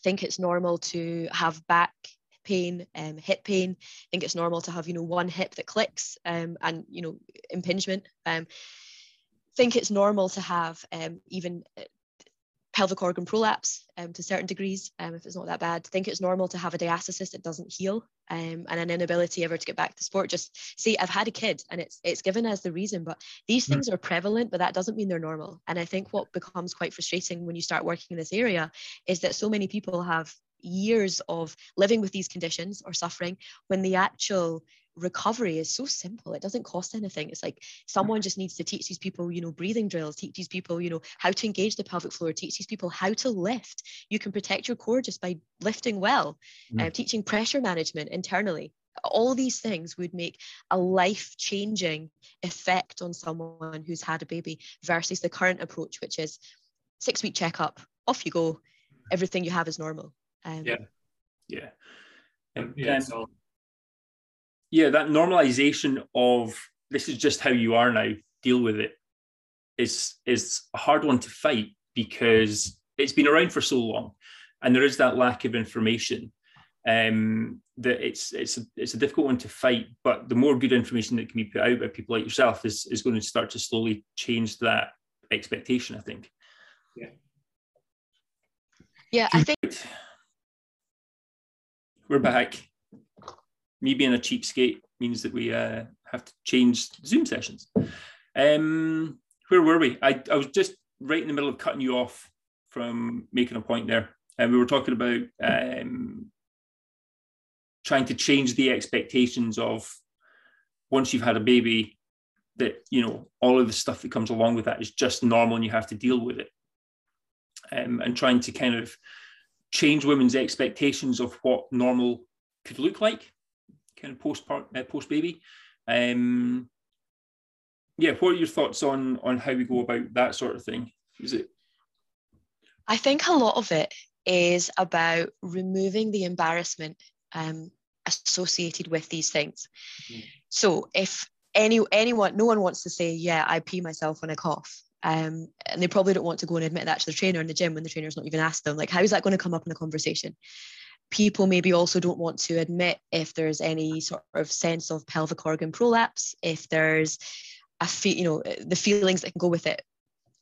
Speaker 3: think it's normal to have back pain, um, hip pain. I think it's normal to have, you know, one hip that clicks um, and, you know, impingement. Um, think it's normal to have um, even pelvic organ prolapse um, to certain degrees, um, if it's not that bad. think it's normal to have a diastasis that doesn't heal um, and an inability ever to get back to sport. Just see, I've had a kid and it's it's given as the reason, but these things are prevalent, but that doesn't mean they're normal. And I think what becomes quite frustrating when you start working in this area is that so many people have years of living with these conditions or suffering when the actual recovery is so simple. It doesn't cost anything. It's like someone just needs to teach these people you know breathing drills teach these people you know how to engage the pelvic floor teach these people how to lift. You can protect your core just by lifting well mm. uh, teaching pressure management internally. All these things would make a life changing effect on someone who's had a baby versus the current approach which is six week checkup off you go. Everything you have is normal.
Speaker 2: Um, yeah.
Speaker 1: Yeah. Um, yeah, so yeah, that normalization of this is just how you are now, deal with it, is is a hard one to fight because it's been around for so long, and there is that lack of information. Um, that it's it's a, it's a difficult one to fight, but the more good information that can be put out by people like yourself is is going to start to slowly change that expectation. I think.
Speaker 2: Yeah.
Speaker 3: Yeah, I think
Speaker 1: we're back me being a cheapskate means that we uh, have to change Zoom sessions. Um, where were we? I, I was just right in the middle of cutting you off from making a point there. And we were talking about um, trying to change the expectations of once you've had a baby, that you know all of the stuff that comes along with that is just normal and you have to deal with it. Um, and trying to kind of change women's expectations of what normal could look like kind of post uh, post baby. Um, yeah, what are your thoughts on on how we go about that sort of thing? Is it?
Speaker 3: I think a lot of it is about removing the embarrassment um, associated with these things. Mm-hmm. So if any anyone, no one wants to say, "Yeah, I pee myself when I cough," um, and they probably don't want to go and admit that to the trainer in the gym when the trainer's not even asked them. Like, how is that going to come up in a conversation? People maybe also don't want to admit if there's any sort of sense of pelvic organ prolapse, if there's a feel, you know, the feelings that can go with it.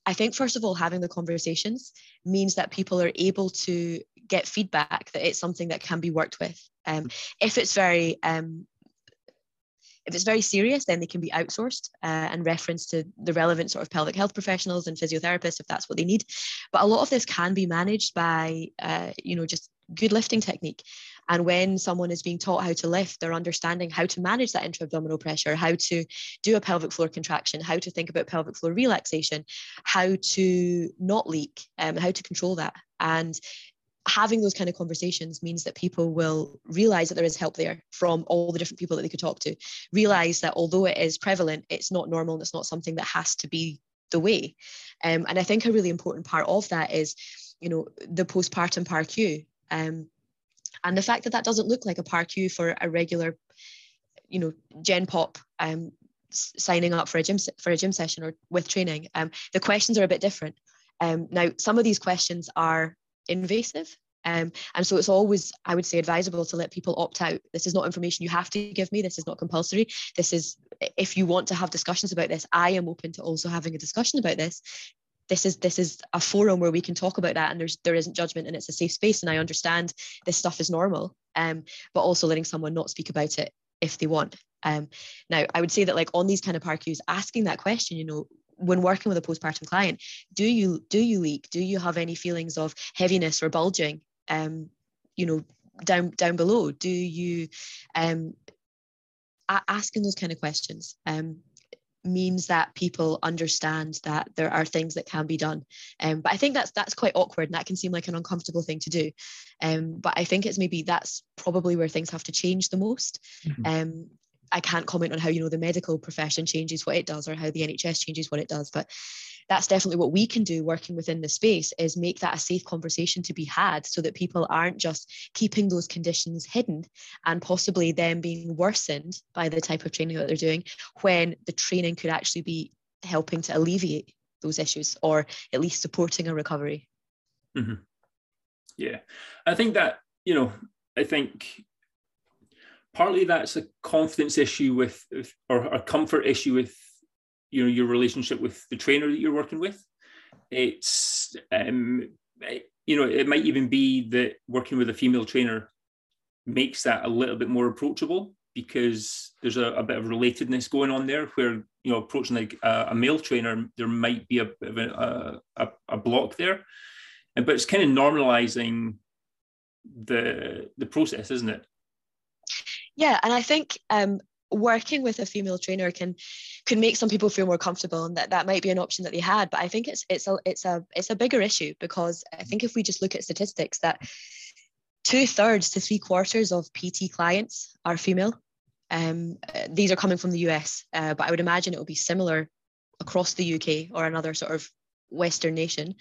Speaker 3: I think first of all, having the conversations means that people are able to get feedback that it's something that can be worked with. Um, if it's very um, if it's very serious, then they can be outsourced uh, and referenced to the relevant sort of pelvic health professionals and physiotherapists if that's what they need. But a lot of this can be managed by, uh, you know, just good lifting technique. And when someone is being taught how to lift, they're understanding how to manage that intra-abdominal pressure, how to do a pelvic floor contraction, how to think about pelvic floor relaxation, how to not leak, um, how to control that. And having those kind of conversations means that people will realize that there is help there from all the different people that they could talk to realize that although it is prevalent it's not normal and it's not something that has to be the way um, and i think a really important part of that is you know the postpartum PAR-Q um, and the fact that that doesn't look like a PAR-Q for a regular you know gen pop um, signing up for a gym for a gym session or with training um, the questions are a bit different um, now some of these questions are invasive. Um, and so it's always, I would say, advisable to let people opt out. This is not information you have to give me. This is not compulsory. This is, if you want to have discussions about this, I am open to also having a discussion about this. This is this is a forum where we can talk about that, and there's there isn't judgment, and it's a safe space. And I understand this stuff is normal, um, but also letting someone not speak about it if they want. Um, now, I would say that like on these kind of PAR-Qs, asking that question, you know, when working with a postpartum client do you do you leak do you have any feelings of heaviness or bulging um you know down down below do you um asking those kind of questions um means that people understand that there are things that can be done. Um, but i think that's that's quite awkward and that can seem like an uncomfortable thing to do. Um, but i think it's maybe that's probably where things have to change the most. Mm-hmm. um, I can't comment on how you know the medical profession changes what it does or how the NHS changes what it does, but that's definitely what we can do working within the space is make that a safe conversation to be had so that people aren't just keeping those conditions hidden and possibly them being worsened by the type of training that they're doing when the training could actually be helping to alleviate those issues or at least supporting a recovery.
Speaker 1: Mm-hmm. Yeah, I think that, you know, I think partly that's a confidence issue with, or a comfort issue with you know your relationship with the trainer that you're working with. It's um, you know it might even be that working with a female trainer makes that a little bit more approachable because there's a, a bit of relatedness going on there where you know approaching like a, a male trainer there might be a bit of a, a, a block there. But it's kind of normalizing the the process isn't it?
Speaker 3: Yeah, and I think um, working with a female trainer can can make some people feel more comfortable and that that might be an option that they had but i think it's it's a it's a it's a bigger issue because i think if we just look at statistics that two thirds to three quarters of pt clients are female um, these are coming from the us uh, but i would imagine it will be similar across the uk or another sort of western nation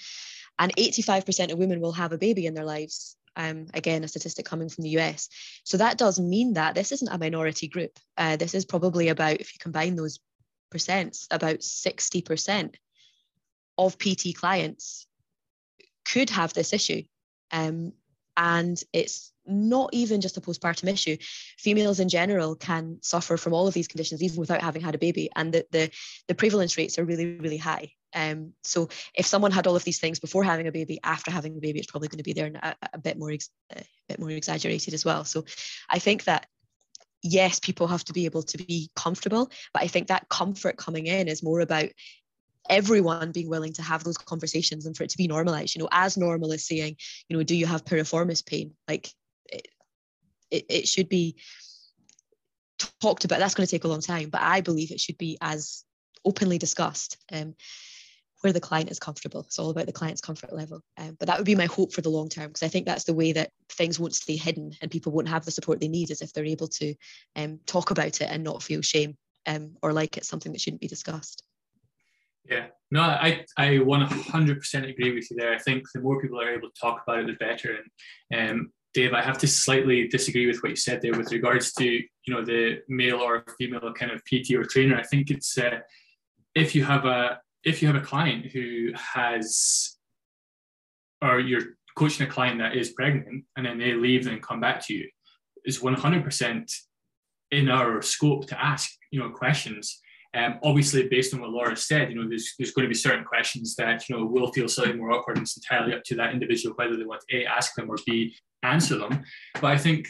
Speaker 3: and 85% of women will have a baby in their lives um, again, a statistic coming from the US. So that does mean that this isn't a minority group. Uh, this is probably about, if you combine those percents, about 60% of PT clients could have this issue. Um, and it's not even just a postpartum issue. Females in general can suffer from all of these conditions even without having had a baby, and the the, the prevalence rates are really really high. Um, so if someone had all of these things before having a baby, after having a baby, it's probably going to be there a, a bit more ex- a bit more exaggerated as well. So I think that yes, people have to be able to be comfortable, but I think that comfort coming in is more about everyone being willing to have those conversations and for it to be normalized. You know, as normal as saying, you know, do you have piriformis pain? Like it, it, it should be talked about. That's going to take a long time, but I believe it should be as openly discussed. Um, where the client is comfortable. It's all about the client's comfort level. Um, but that would be my hope for the long term because I think that's the way that things won't stay hidden and people won't have the support they need is if they're able to um, talk about it and not feel shame um, or like it's something that shouldn't be discussed.
Speaker 2: Yeah, no, I I 100% agree with you there. I think the more people are able to talk about it, the better. And um, Dave, I have to slightly disagree with what you said there with regards to you know the male or female kind of PT or trainer. I think it's uh, if you have a if you have a client who has, or you're coaching a client that is pregnant and then they leave and come back to you, is 100% in our scope to ask, you know, questions. Um, obviously, based on what Laura said, you know, there's, there's going to be certain questions that, you know, will feel slightly more awkward and it's entirely up to that individual whether they want to A, ask them or B, answer them. But I think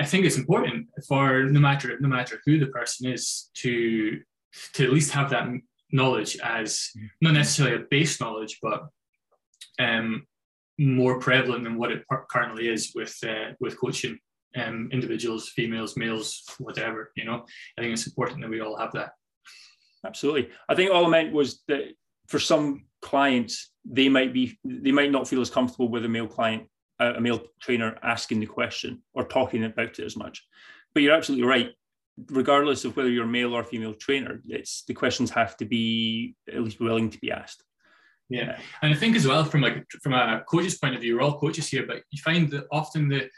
Speaker 2: I think it's important for no matter no matter who the person is to to at least have that knowledge as not necessarily a base knowledge, but um, more prevalent than what it currently is with uh, with coaching um, individuals, females, males, whatever. You know, I think it's important that we all have that.
Speaker 1: Absolutely, I think all I meant was that for some clients, they might be they might not feel as comfortable with a male client, a male trainer asking the question or talking about it as much. But you're absolutely right regardless of whether you're male or female trainer, it's the questions have to be at least willing to be asked.
Speaker 2: Yeah, and I think as well from like from a coach's point of view, we're all coaches here, but you find that often the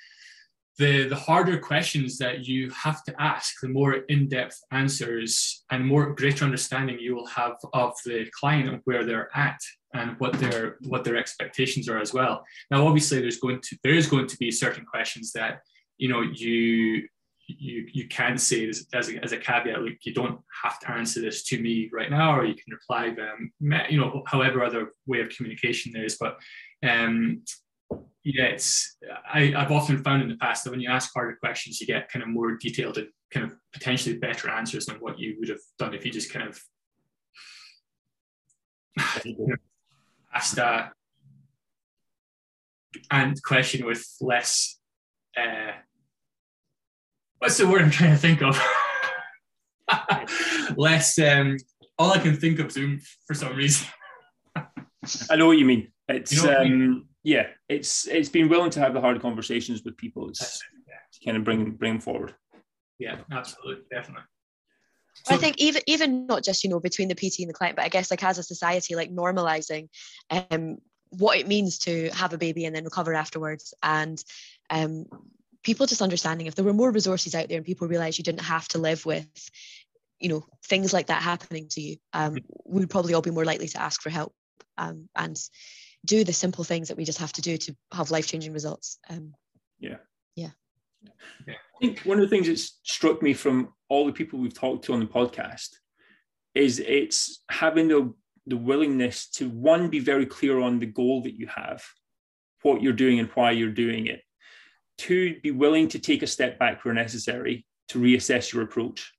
Speaker 2: the the harder questions that you have to ask, the more in-depth answers and more greater understanding you will have of the client and where they're at and what their what their expectations are as well. Now, obviously, there's going to there is going to be certain questions that you know you you you can say this as a, as a caveat like you don't have to answer this to me right now or you can reply them you know however other way of communication there is but um yeah it's I, i've often found in the past that when you ask harder questions you get kind of more detailed and kind of potentially better answers than what you would have done if you just kind of asked a and question with less uh, what's the word I'm trying to think of? Less. Um, all I can think of Zoom for some reason.
Speaker 1: I know what you mean. It's you know um, I mean? yeah, it's it's been willing to have the hard conversations with people. It's yeah. kind of bring bring them forward.
Speaker 2: Yeah, absolutely, definitely.
Speaker 3: So, I think even even not just you know between the PT and the client, but I guess like as a society, like normalizing um, what it means to have a baby and then recover afterwards, and um, people just understanding if there were more resources out there and people realized you didn't have to live with you know things like that happening to you um, mm-hmm. we would probably all be more likely to ask for help um, and do the simple things that we just have to do to have life-changing results um,
Speaker 1: yeah.
Speaker 3: Yeah.
Speaker 1: I think one of the things that's struck me from all the people we've talked to on the podcast is it's having the the willingness to one be very clear on the goal that you have what you're doing and why you're doing it Two, be willing to take a step back where necessary to reassess your approach.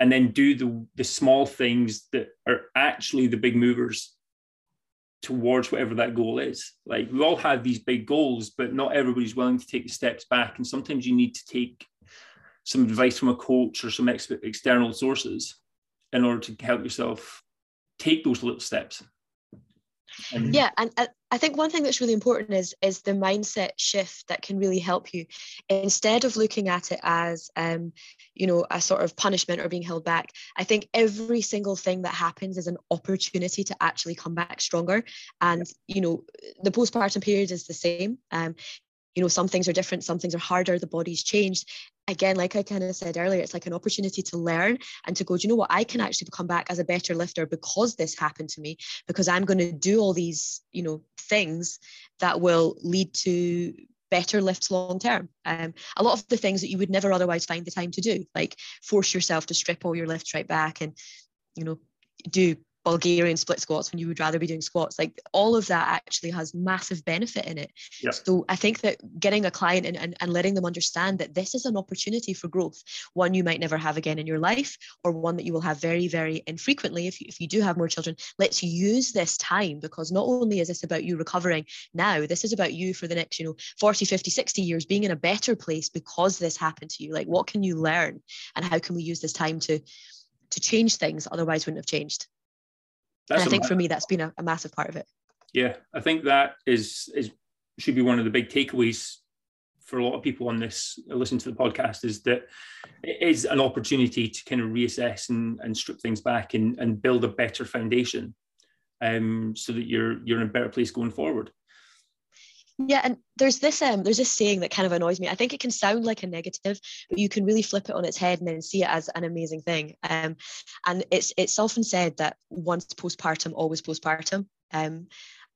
Speaker 1: And then do the, the small things that are actually the big movers towards whatever that goal is. Like we all have these big goals, but not everybody's willing to take the steps back. And sometimes you need to take some advice from a coach or some ex- external sources in order to help yourself take those little steps.
Speaker 3: And yeah, and I think one thing that's really important is is the mindset shift that can really help you. Instead of looking at it as, um, you know, a sort of punishment or being held back, I think every single thing that happens is an opportunity to actually come back stronger. And you know, the postpartum period is the same. Um, you know some things are different some things are harder the body's changed again like i kind of said earlier it's like an opportunity to learn and to go do you know what i can actually come back as a better lifter because this happened to me because i'm going to do all these you know things that will lead to better lifts long term. Um, a lot of the things that you would never otherwise find the time to do, like force yourself to strip all your lifts right back and, you know, do Bulgarian split squats when you would rather be doing squats. Like all of that actually has massive benefit in it. Yep. So I think that getting a client and, and, and letting them understand that this is an opportunity for growth, one you might never have again in your life, or one that you will have very, very infrequently if you, if you do have more children. Let's use this time because not only is this about you recovering now, this is about you for the next, you know, 40, 50, 60 years being in a better place because this happened to you. Like what can you learn and how can we use this time to to change things otherwise wouldn't have changed and I think for me that's been a, a, massive part of it.
Speaker 1: Yeah, I think that is is should be one of the big takeaways for a lot of people on this listen to the podcast is that it is an opportunity to kind of reassess and, and strip things back and, and build a better foundation um, so that you're you're in a better place going forward.
Speaker 3: Yeah, and there's this um there's this saying that kind of annoys me. I think it can sound like a negative, but you can really flip it on its head and then see it as an amazing thing. Um, and it's it's often said that once postpartum, always postpartum. Um,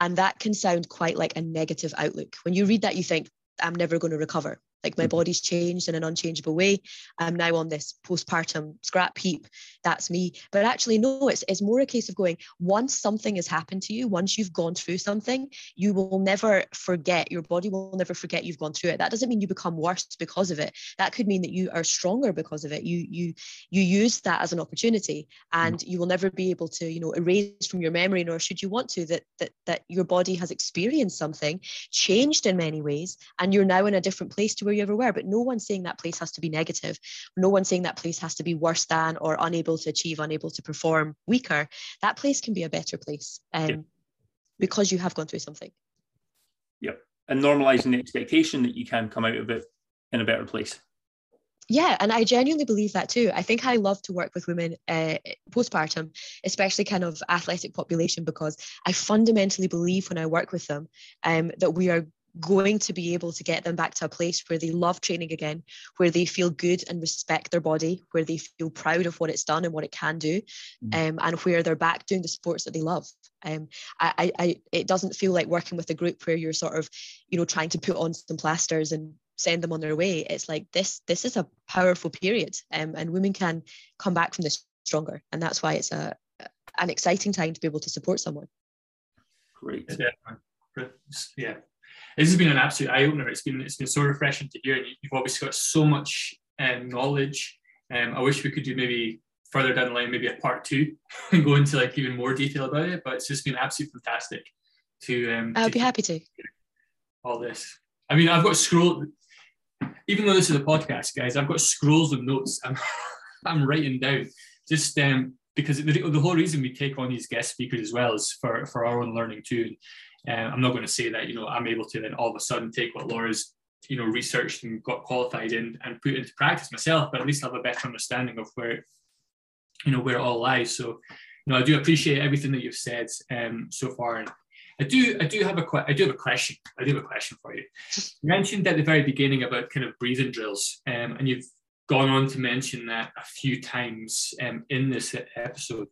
Speaker 3: and that can sound quite like a negative outlook. When you read that, you think, I'm never going to recover like my mm-hmm. body's changed in an unchangeable way. I'm now on this postpartum scrap heap. That's me. But actually no it's, it's more a case of going once something has happened to you once you've gone through something you will never forget your body will never forget you've gone through it. That doesn't mean you become worse because of it. That could mean that you are stronger because of it. You you you use that as an opportunity and mm. you will never be able to you know erase from your memory nor should you want to that that that your body has experienced something changed in many ways and you're now in a different place to where you ever were. But no one's saying that place has to be negative. No one's saying that place has to be worse than or unable to achieve, unable to perform, weaker. That place can be a better place um, yeah. because you have gone through something.
Speaker 1: Yep. And normalizing the expectation that you can come out of it in a better place.
Speaker 3: Yeah, and I genuinely believe that too. I think I love to work with women uh, postpartum, especially kind of athletic population, because I fundamentally believe when I work with them um, that we are going to be able to get them back to a place where they love training again, where they feel good and respect their body, where they feel proud of what it's done and what it can do, mm. um, and where they're back doing the sports that they love. Um, I, I, it doesn't feel like working with a group where you're sort of, you know, trying to put on some plasters and send them on their way. It's like this. This is a powerful period, um, and women can come back from this stronger, and that's why it's a an exciting time to be able to support someone.
Speaker 1: Great.
Speaker 2: Yeah. yeah this has been an absolute eye opener. It's been it's been so refreshing to hear. And you've obviously got so much um, knowledge. Um, I wish we could do maybe further down the line, maybe a part two, and go into like even more detail about it. But it's just been absolutely fantastic to. Um,
Speaker 3: I'll
Speaker 2: to
Speaker 3: be happy to.
Speaker 2: All this. I mean, I've got scroll. Even though this is a podcast, guys, I've got scrolls of notes. I'm I'm writing down just um, because the, the whole reason we take on these guest speakers as well is for for our own learning too. Um, I'm not going to say that you know I'm able to then all of a sudden take what Laura's you know researched and got qualified in and put into practice myself, but at least have a better understanding of where you know where it all lies. So you know I do appreciate everything that you've said um, so far. And I do I do have a I do have a question. I do have a question for you. You mentioned at the very beginning about kind of breathing drills, um, and you've gone on to mention that a few times um, in this episode.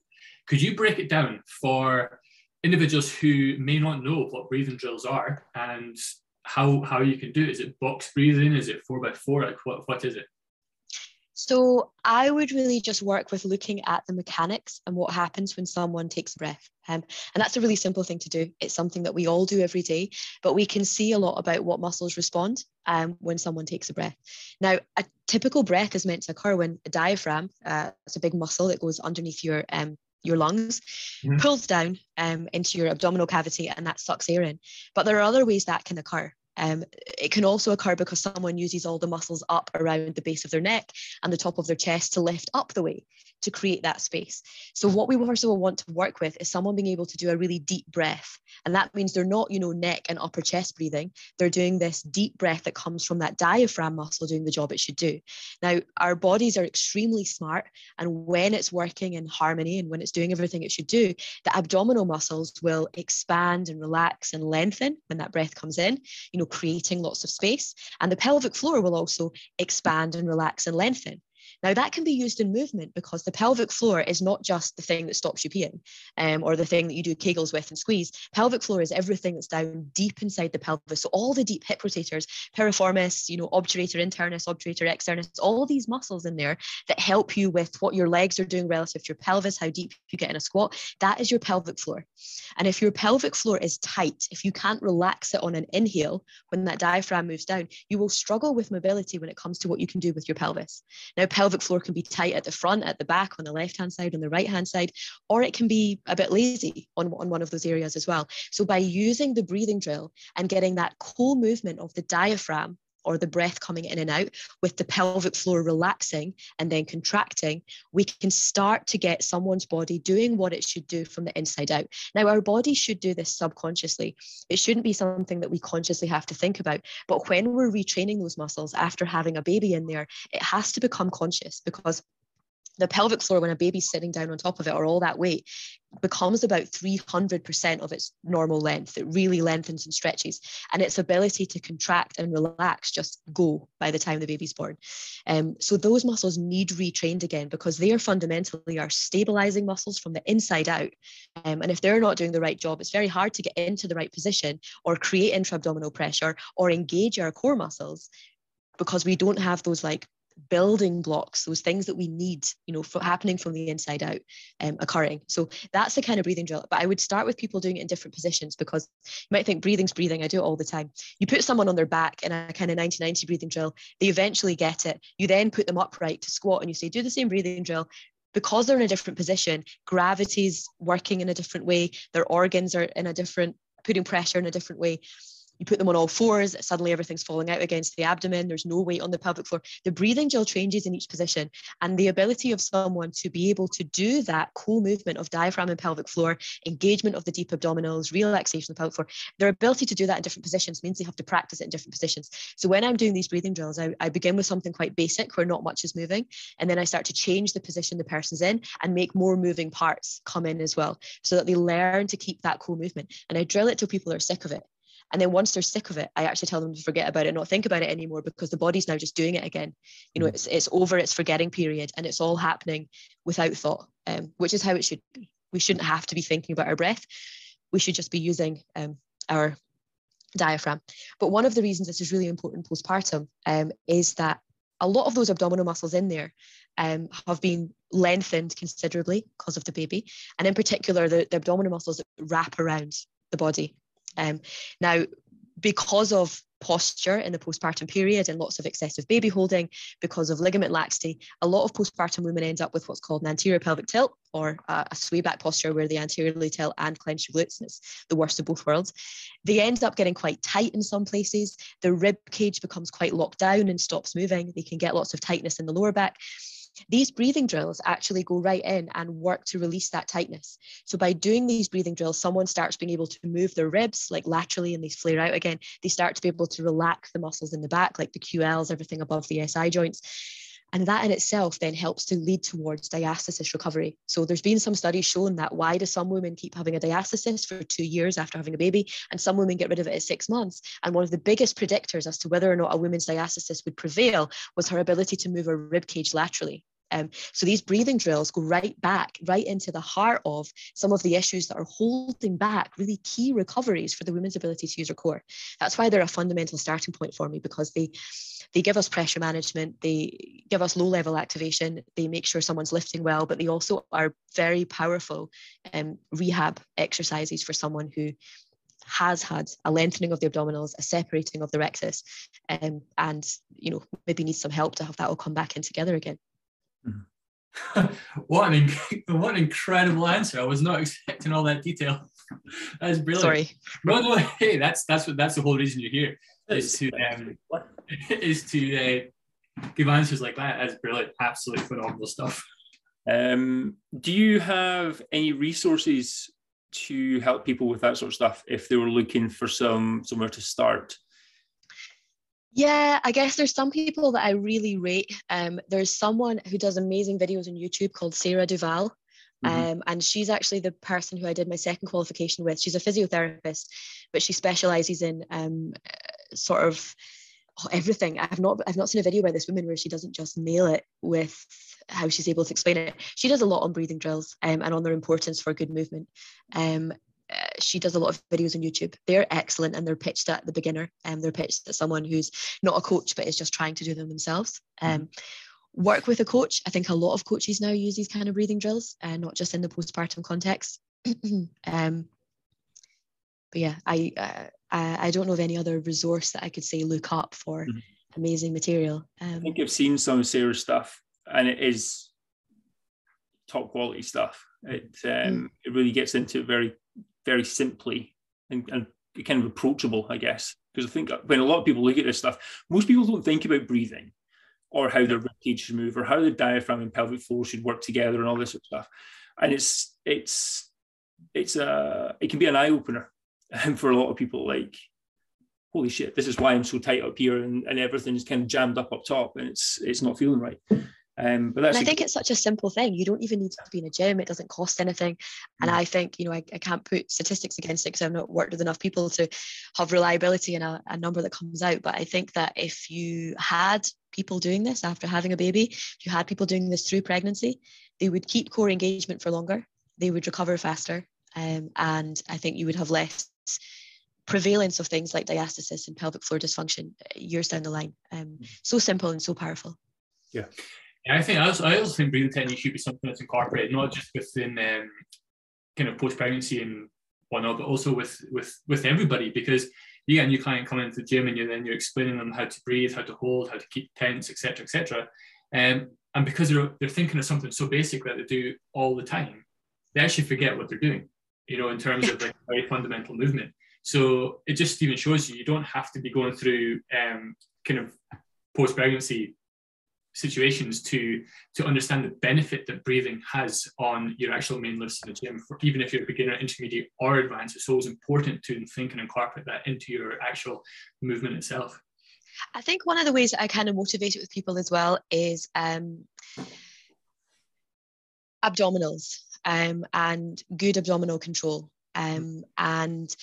Speaker 2: Could you break it down for individuals who may not know what breathing drills are and how how you can do it. Is it box breathing? Is it four by four? Like what what is it?
Speaker 3: So I would really just work with looking at the mechanics and what happens when someone takes a breath. Um, and that's a really simple thing to do. It's something that we all do every day, but we can see a lot about what muscles respond um, when someone takes a breath. Now, a typical breath is meant to occur when a diaphragm, uh, it's a big muscle that goes underneath your um, your lungs, mm-hmm. pulls down um, into your abdominal cavity, and that sucks air in. But there are other ways that can occur. Um, it can also occur because someone uses all the muscles up around the base of their neck and the top of their chest to lift up the weight to create that space. So what we also want to work with is someone being able to do a really deep breath. And that means they're not, you know, neck and upper chest breathing. They're doing this deep breath that comes from that diaphragm muscle doing the job it should do. Now, our bodies are extremely smart. And when it's working in harmony and when it's doing everything it should do, the abdominal muscles will expand and relax and lengthen when that breath comes in, you know, creating lots of space. And the pelvic floor will also expand and relax and lengthen. Now, that can be used in movement because the pelvic floor is not just the thing that stops you peeing um, or the thing that you do kegels with and squeeze. Pelvic floor is everything that's down deep inside the pelvis. So, all the deep hip rotators, piriformis, you know, obturator internus, obturator externus, all these muscles in there that help you with what your legs are doing relative to your pelvis, how deep you get in a squat, that is your pelvic floor. And if your pelvic floor is tight, if you can't relax it on an inhale when that diaphragm moves down, you will struggle with mobility when it comes to what you can do with your pelvis. Now, pelvic floor can be tight at the front, at the back, on the left hand side, on the right hand side, or it can be a bit lazy on, on one of those areas as well. So by using the breathing drill and getting that co-movement of the diaphragm or the breath coming in and out with the pelvic floor relaxing and then contracting, we can start to get someone's body doing what it should do from the inside out. Now, our body should do this subconsciously. It shouldn't be something that we consciously have to think about. But when we're retraining those muscles after having a baby in there, it has to become conscious because the pelvic floor when a baby's sitting down on top of it or all that weight becomes about 300% of its normal length. It really lengthens and stretches. And its ability to contract and relax just go by the time the baby's born. Um, so those muscles need retrained again because they are fundamentally our stabilizing muscles from the inside out. Um, and if they're not doing the right job it's very hard to get into the right position or create intra-abdominal pressure or engage our core muscles because we don't have those like building blocks, those things that we need, you know, for happening from the inside out, um, occurring. So that's the kind of breathing drill. But I would start with people doing it in different positions because you might think breathing's breathing. I do it all the time. You put someone on their back in a kind of 90-90 breathing drill, they eventually get it. You then put them upright to squat and you say, do the same breathing drill, because they're in a different position, gravity's working in a different way, their organs are in a different, putting pressure in a different way you put them on all fours, suddenly everything's falling out against the abdomen, there's no weight on the pelvic floor. The breathing drill changes in each position, and the ability of someone to be able to do that co-movement of diaphragm and pelvic floor, engagement of the deep abdominals, relaxation of the pelvic floor, their ability to do that in different positions means they have to practice it in different positions. So when I'm doing these breathing drills, I, I begin with something quite basic where not much is moving, and then I start to change the position the person's in and make more moving parts come in as well, so that they learn to keep that co-movement. And I drill it till people are sick of it. And then once they're sick of it, I actually tell them to forget about it, not think about it anymore because the body's now just doing it again. You know, mm. it's it's over its forgetting period and it's all happening without thought, um, which is how it should be. We shouldn't have to be thinking about our breath. We should just be using um, our diaphragm. But one of the reasons this is really important postpartum um, is that a lot of those abdominal muscles in there um, have been lengthened considerably because of the baby, and in particular the, the abdominal muscles that wrap around the body um, now, because of posture in the postpartum period and lots of excessive baby holding, because of ligament laxity, a lot of postpartum women end up with what's called an anterior pelvic tilt or a, a sway back posture where they anteriorly tilt and clench your glutes. And it's the worst of both worlds. They end up getting quite tight in some places. The rib cage becomes quite locked down and stops moving. They can get lots of tightness in the lower back. These breathing drills actually go right in and work to release that tightness. So by doing these breathing drills, someone starts being able to move their ribs like laterally and they flare out again. They start to be able to relax the muscles in the back, like the QLs, everything above the SI joints. And that in itself then helps to lead towards diastasis recovery. So there's been some studies showing that why do some women keep having a diastasis for two years after having a baby, and some women get rid of it at six months. And one of the biggest predictors as to whether or not a woman's diastasis would prevail was her ability to move her rib cage laterally. Um, so these breathing drills go right back, right into the heart of some of the issues that are holding back really key recoveries for the women's ability to use her core. That's why they're a fundamental starting point for me because they they give us pressure management, they give us low level activation, they make sure someone's lifting well, but they also are very powerful um, rehab exercises for someone who has had a lengthening of the abdominals, a separating of the rectus, um, and you know maybe needs some help to have that all come back in together again.
Speaker 2: what an what an incredible answer! I was not expecting all that detail. That's brilliant.
Speaker 3: Sorry.
Speaker 2: No, no, hey, that's that's what that's the whole reason you're here. is to um, is to uh, give answers like that. That's brilliant, absolutely phenomenal stuff.
Speaker 1: Um, do you have any resources to help people with that sort of stuff if they were looking for some somewhere to start?
Speaker 3: Yeah, I guess there's some people that I really rate. Um, there's someone who does amazing videos on YouTube called Sarah Duvall. Mm-hmm. Um, and she's actually the person who I did my second qualification with. She's a physiotherapist, but she specializes in um, sort of oh, everything. I've not I've not seen a video by this woman where she doesn't just nail it with how she's able to explain it. She does a lot on breathing drills um, and on their importance for good movement. Um, she does a lot of videos on YouTube. They're excellent and they're pitched at the beginner and um, they're pitched at someone who's not a coach but is just trying to do them themselves. Um, mm-hmm. work with a coach. I think a lot of coaches now use these kind of breathing drills, and uh, not just in the postpartum context. um, but yeah, I, uh, I I don't know of any other resource that I could say look up for mm-hmm. amazing material.
Speaker 1: Um, I think I've seen some Sarah's stuff, and it is top quality stuff. It um, mm. it really gets into it very very simply and, and kind of approachable, I guess. Because I think when a lot of people look at this stuff, most people don't think about breathing or how their ribcage should move or how the diaphragm and pelvic floor should work together and all this sort of stuff. And it's it's it's a it can be an eye opener for a lot of people. Like, holy shit, this is why I'm so tight up here and, and everything's kind of jammed up up top and it's it's not feeling right. Um, but
Speaker 3: I think it's such a simple thing. You don't even need to be in a gym. It doesn't cost anything. And mm. I think, you know, I, I can't put statistics against it because I've not worked with enough people to have reliability in a, a number that comes out. But I think that if you had people doing this after having a baby, if you had people doing this through pregnancy, they would keep core engagement for longer. They would recover faster. Um, and I think you would have less prevalence of things like diastasis and pelvic floor dysfunction years down the line. Um, mm. so simple and so powerful.
Speaker 1: Yeah.
Speaker 2: I think I also, I also think breathing technique should be something that's incorporated not just within um, kind of post pregnancy and whatnot, but also with with with everybody because you get a new client coming into the gym and you then you're explaining them how to breathe, how to hold, how to keep tense, etc., etc. Um, and because they're they're thinking of something so basic that they do all the time, they actually forget what they're doing. You know, in terms of like very fundamental movement. So it just even shows you you don't have to be going through um, kind of post pregnancy situations to to understand the benefit that breathing has on your actual main lifts in the gym. For, even if you're a beginner, intermediate, or advanced, it's always important to think and incorporate that into your actual movement itself.
Speaker 3: I think one of the ways that I kind of motivate it with people as well is um, abdominals um, and good abdominal control. Um, and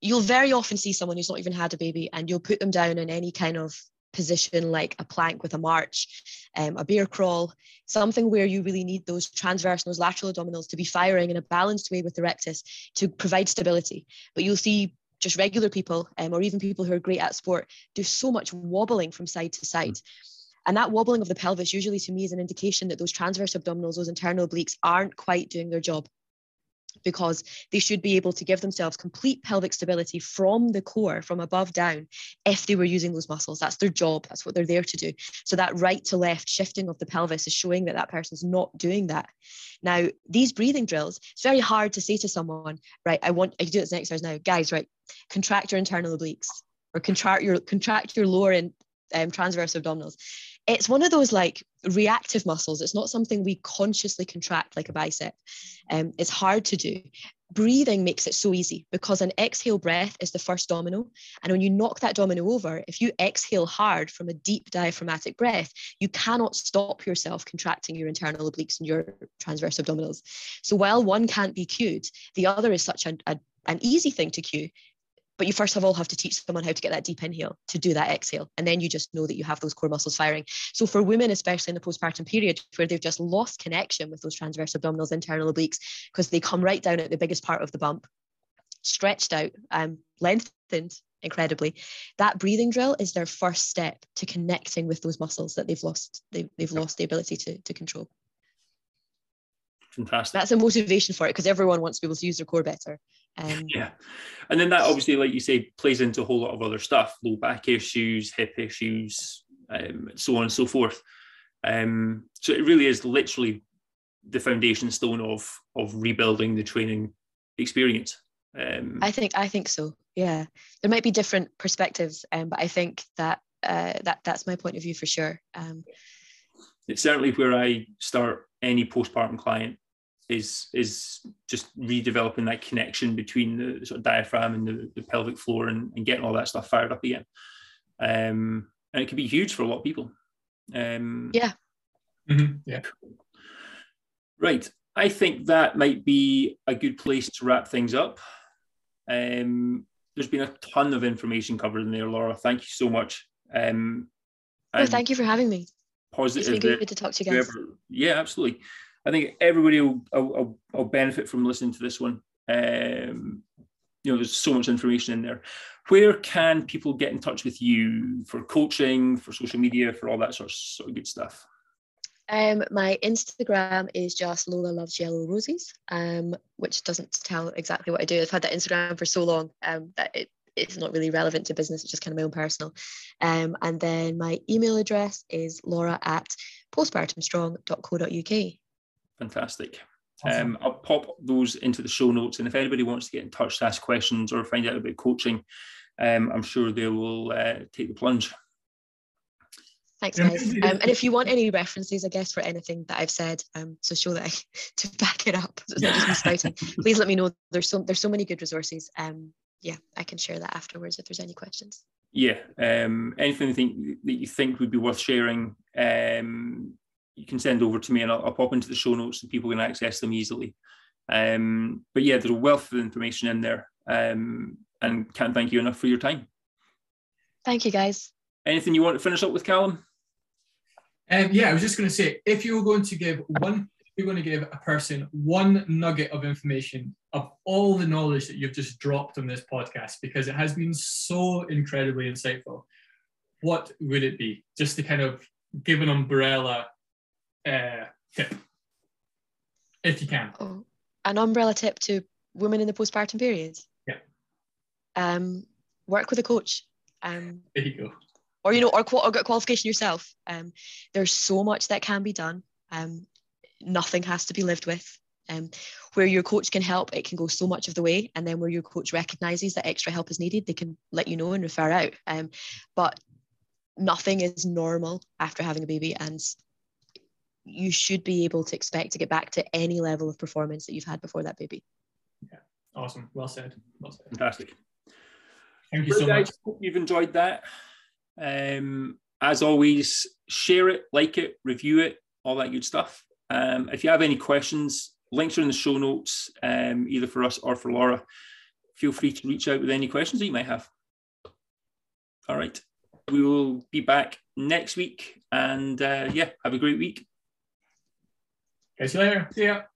Speaker 3: you'll very often see someone who's not even had a baby and you'll put them down in any kind of position like a plank with a march, um, a bear crawl, something where you really need those transverse and those lateral abdominals to be firing in a balanced way with the rectus to provide stability. But you'll see just regular people um, or even people who are great at sport do so much wobbling from side to side. And that wobbling of the pelvis usually to me is an indication that those transverse abdominals, those internal obliques aren't quite doing their job because they should be able to give themselves complete pelvic stability from the core, from above down, if they were using those muscles. That's their job. That's what they're there to do. So that right to left shifting of the pelvis is showing that that person's not doing that. Now, these breathing drills, it's very hard to say to someone, right, I want, I do this next exercise now, guys, right, contract your internal obliques or contract your, contract your lower and um, transverse abdominals it's one of those like reactive muscles. It's not something we consciously contract like a bicep. Um, it's hard to do. Breathing makes it so easy because an exhale breath is the first domino. And when you knock that domino over, if you exhale hard from a deep diaphragmatic breath, you cannot stop yourself contracting your internal obliques and your transverse abdominals. So while one can't be cued, the other is such a, a an easy thing to cue but you first of all have to teach someone how to get that deep inhale to do that exhale. And then you just know that you have those core muscles firing. So for women, especially in the postpartum period, where they've just lost connection with those transverse abdominals, internal obliques, because they come right down at the biggest part of the bump, stretched out, um, lengthened incredibly. That breathing drill is their first step to connecting with those muscles that they've lost, they've, they've lost the ability to, to control.
Speaker 1: Fantastic.
Speaker 3: That's a motivation for it because everyone wants to be able to use their core better.
Speaker 1: Um, yeah, and then that obviously, like you say, plays into a whole lot of other stuff: low back issues, hip issues, um, so on and so forth. Um, so it really is literally the foundation stone of of rebuilding the training experience.
Speaker 3: Um, I think I think so. yeah, there might be different perspectives, um, but I think that uh, that that's my point of view for sure. Um,
Speaker 1: it's certainly where I start any postpartum client is is just redeveloping that connection between the sort of diaphragm and the, the pelvic floor and, and, getting all that stuff fired up again. Um, and it can be huge for a lot of people. Um,
Speaker 3: yeah.
Speaker 2: Mm-hmm. Yeah.
Speaker 1: Right. I think that might be a good place to wrap things up. Um, there's been a ton of information covered in there, Laura. Thank you so much. Um,
Speaker 3: oh, thank you for having me.
Speaker 1: Positive.
Speaker 3: It's been good to talk to you guys.
Speaker 1: Whoever, yeah, absolutely. I think everybody will, will, will, benefit from listening to this one. Um, you know, there's so much information in there. Where can people get in touch with you for coaching, for social media, for all that sort of, sort of good stuff?
Speaker 3: Um, my Instagram is just Lola loves yellow roses, um, which doesn't tell exactly what I do. I've had that Instagram for so long um, that it, it's not really relevant to business. It's just kind of my own personal. Um, and then my email address is laura at postpartumstrong.co.uk.
Speaker 1: Fantastic. Awesome. Um, I'll pop those into the show notes. And if anybody wants to get in touch to ask questions or find out about coaching, um, I'm sure they will uh, take the plunge.
Speaker 3: Thanks, guys. Um, and if you want any references, I guess, for anything that I've said, um, so show that I to back it up, so it's not just me spouting. Please let me know. There's so there's so many good resources. Um, yeah, I can share that afterwards if there's any questions.
Speaker 1: Yeah, um, anything you think that you think would be worth sharing, um, you can send over to me, and I'll, I'll pop into the show notes so people can access them easily. Um, but yeah, there's a wealth of information in there, um, and can't thank you enough for your time.
Speaker 3: Thank you, guys.
Speaker 1: Anything you want to finish up with, Callum?
Speaker 2: Um, yeah, I was just going to say, if you were going to give one, you're going to give a person one nugget of information of all the knowledge that you've just dropped on this podcast, because it has been so incredibly insightful, what would it be? Just to kind of give an umbrella uh, tip, if you can.
Speaker 3: Oh, an umbrella tip to women in the postpartum period.
Speaker 2: Yeah.
Speaker 3: Um, work with a coach. Um,
Speaker 2: there you go
Speaker 3: or you know, or, or get qualification yourself. Um, there's so much that can be done. Um, nothing has to be lived with. Um, where your coach can help, it can go so much of the way, and then where your coach recognizes that extra help is needed, they can let you know and refer out. Um, but nothing is normal after having a baby, and you should be able to expect to get back to any level of performance that you've had before that baby.
Speaker 2: Yeah, awesome. Well said. Well said.
Speaker 1: Fantastic.
Speaker 2: Thank you so much.
Speaker 1: Hope you've enjoyed that. Um, as always, share it, like it, review it, all that good stuff. Um, if you have any questions, links are in the show notes, um, either for us or for Laura. Feel free to reach out with any questions that you might have. All right. We will be back next week. And uh, yeah, have a great week.
Speaker 2: Catch you later. See ya.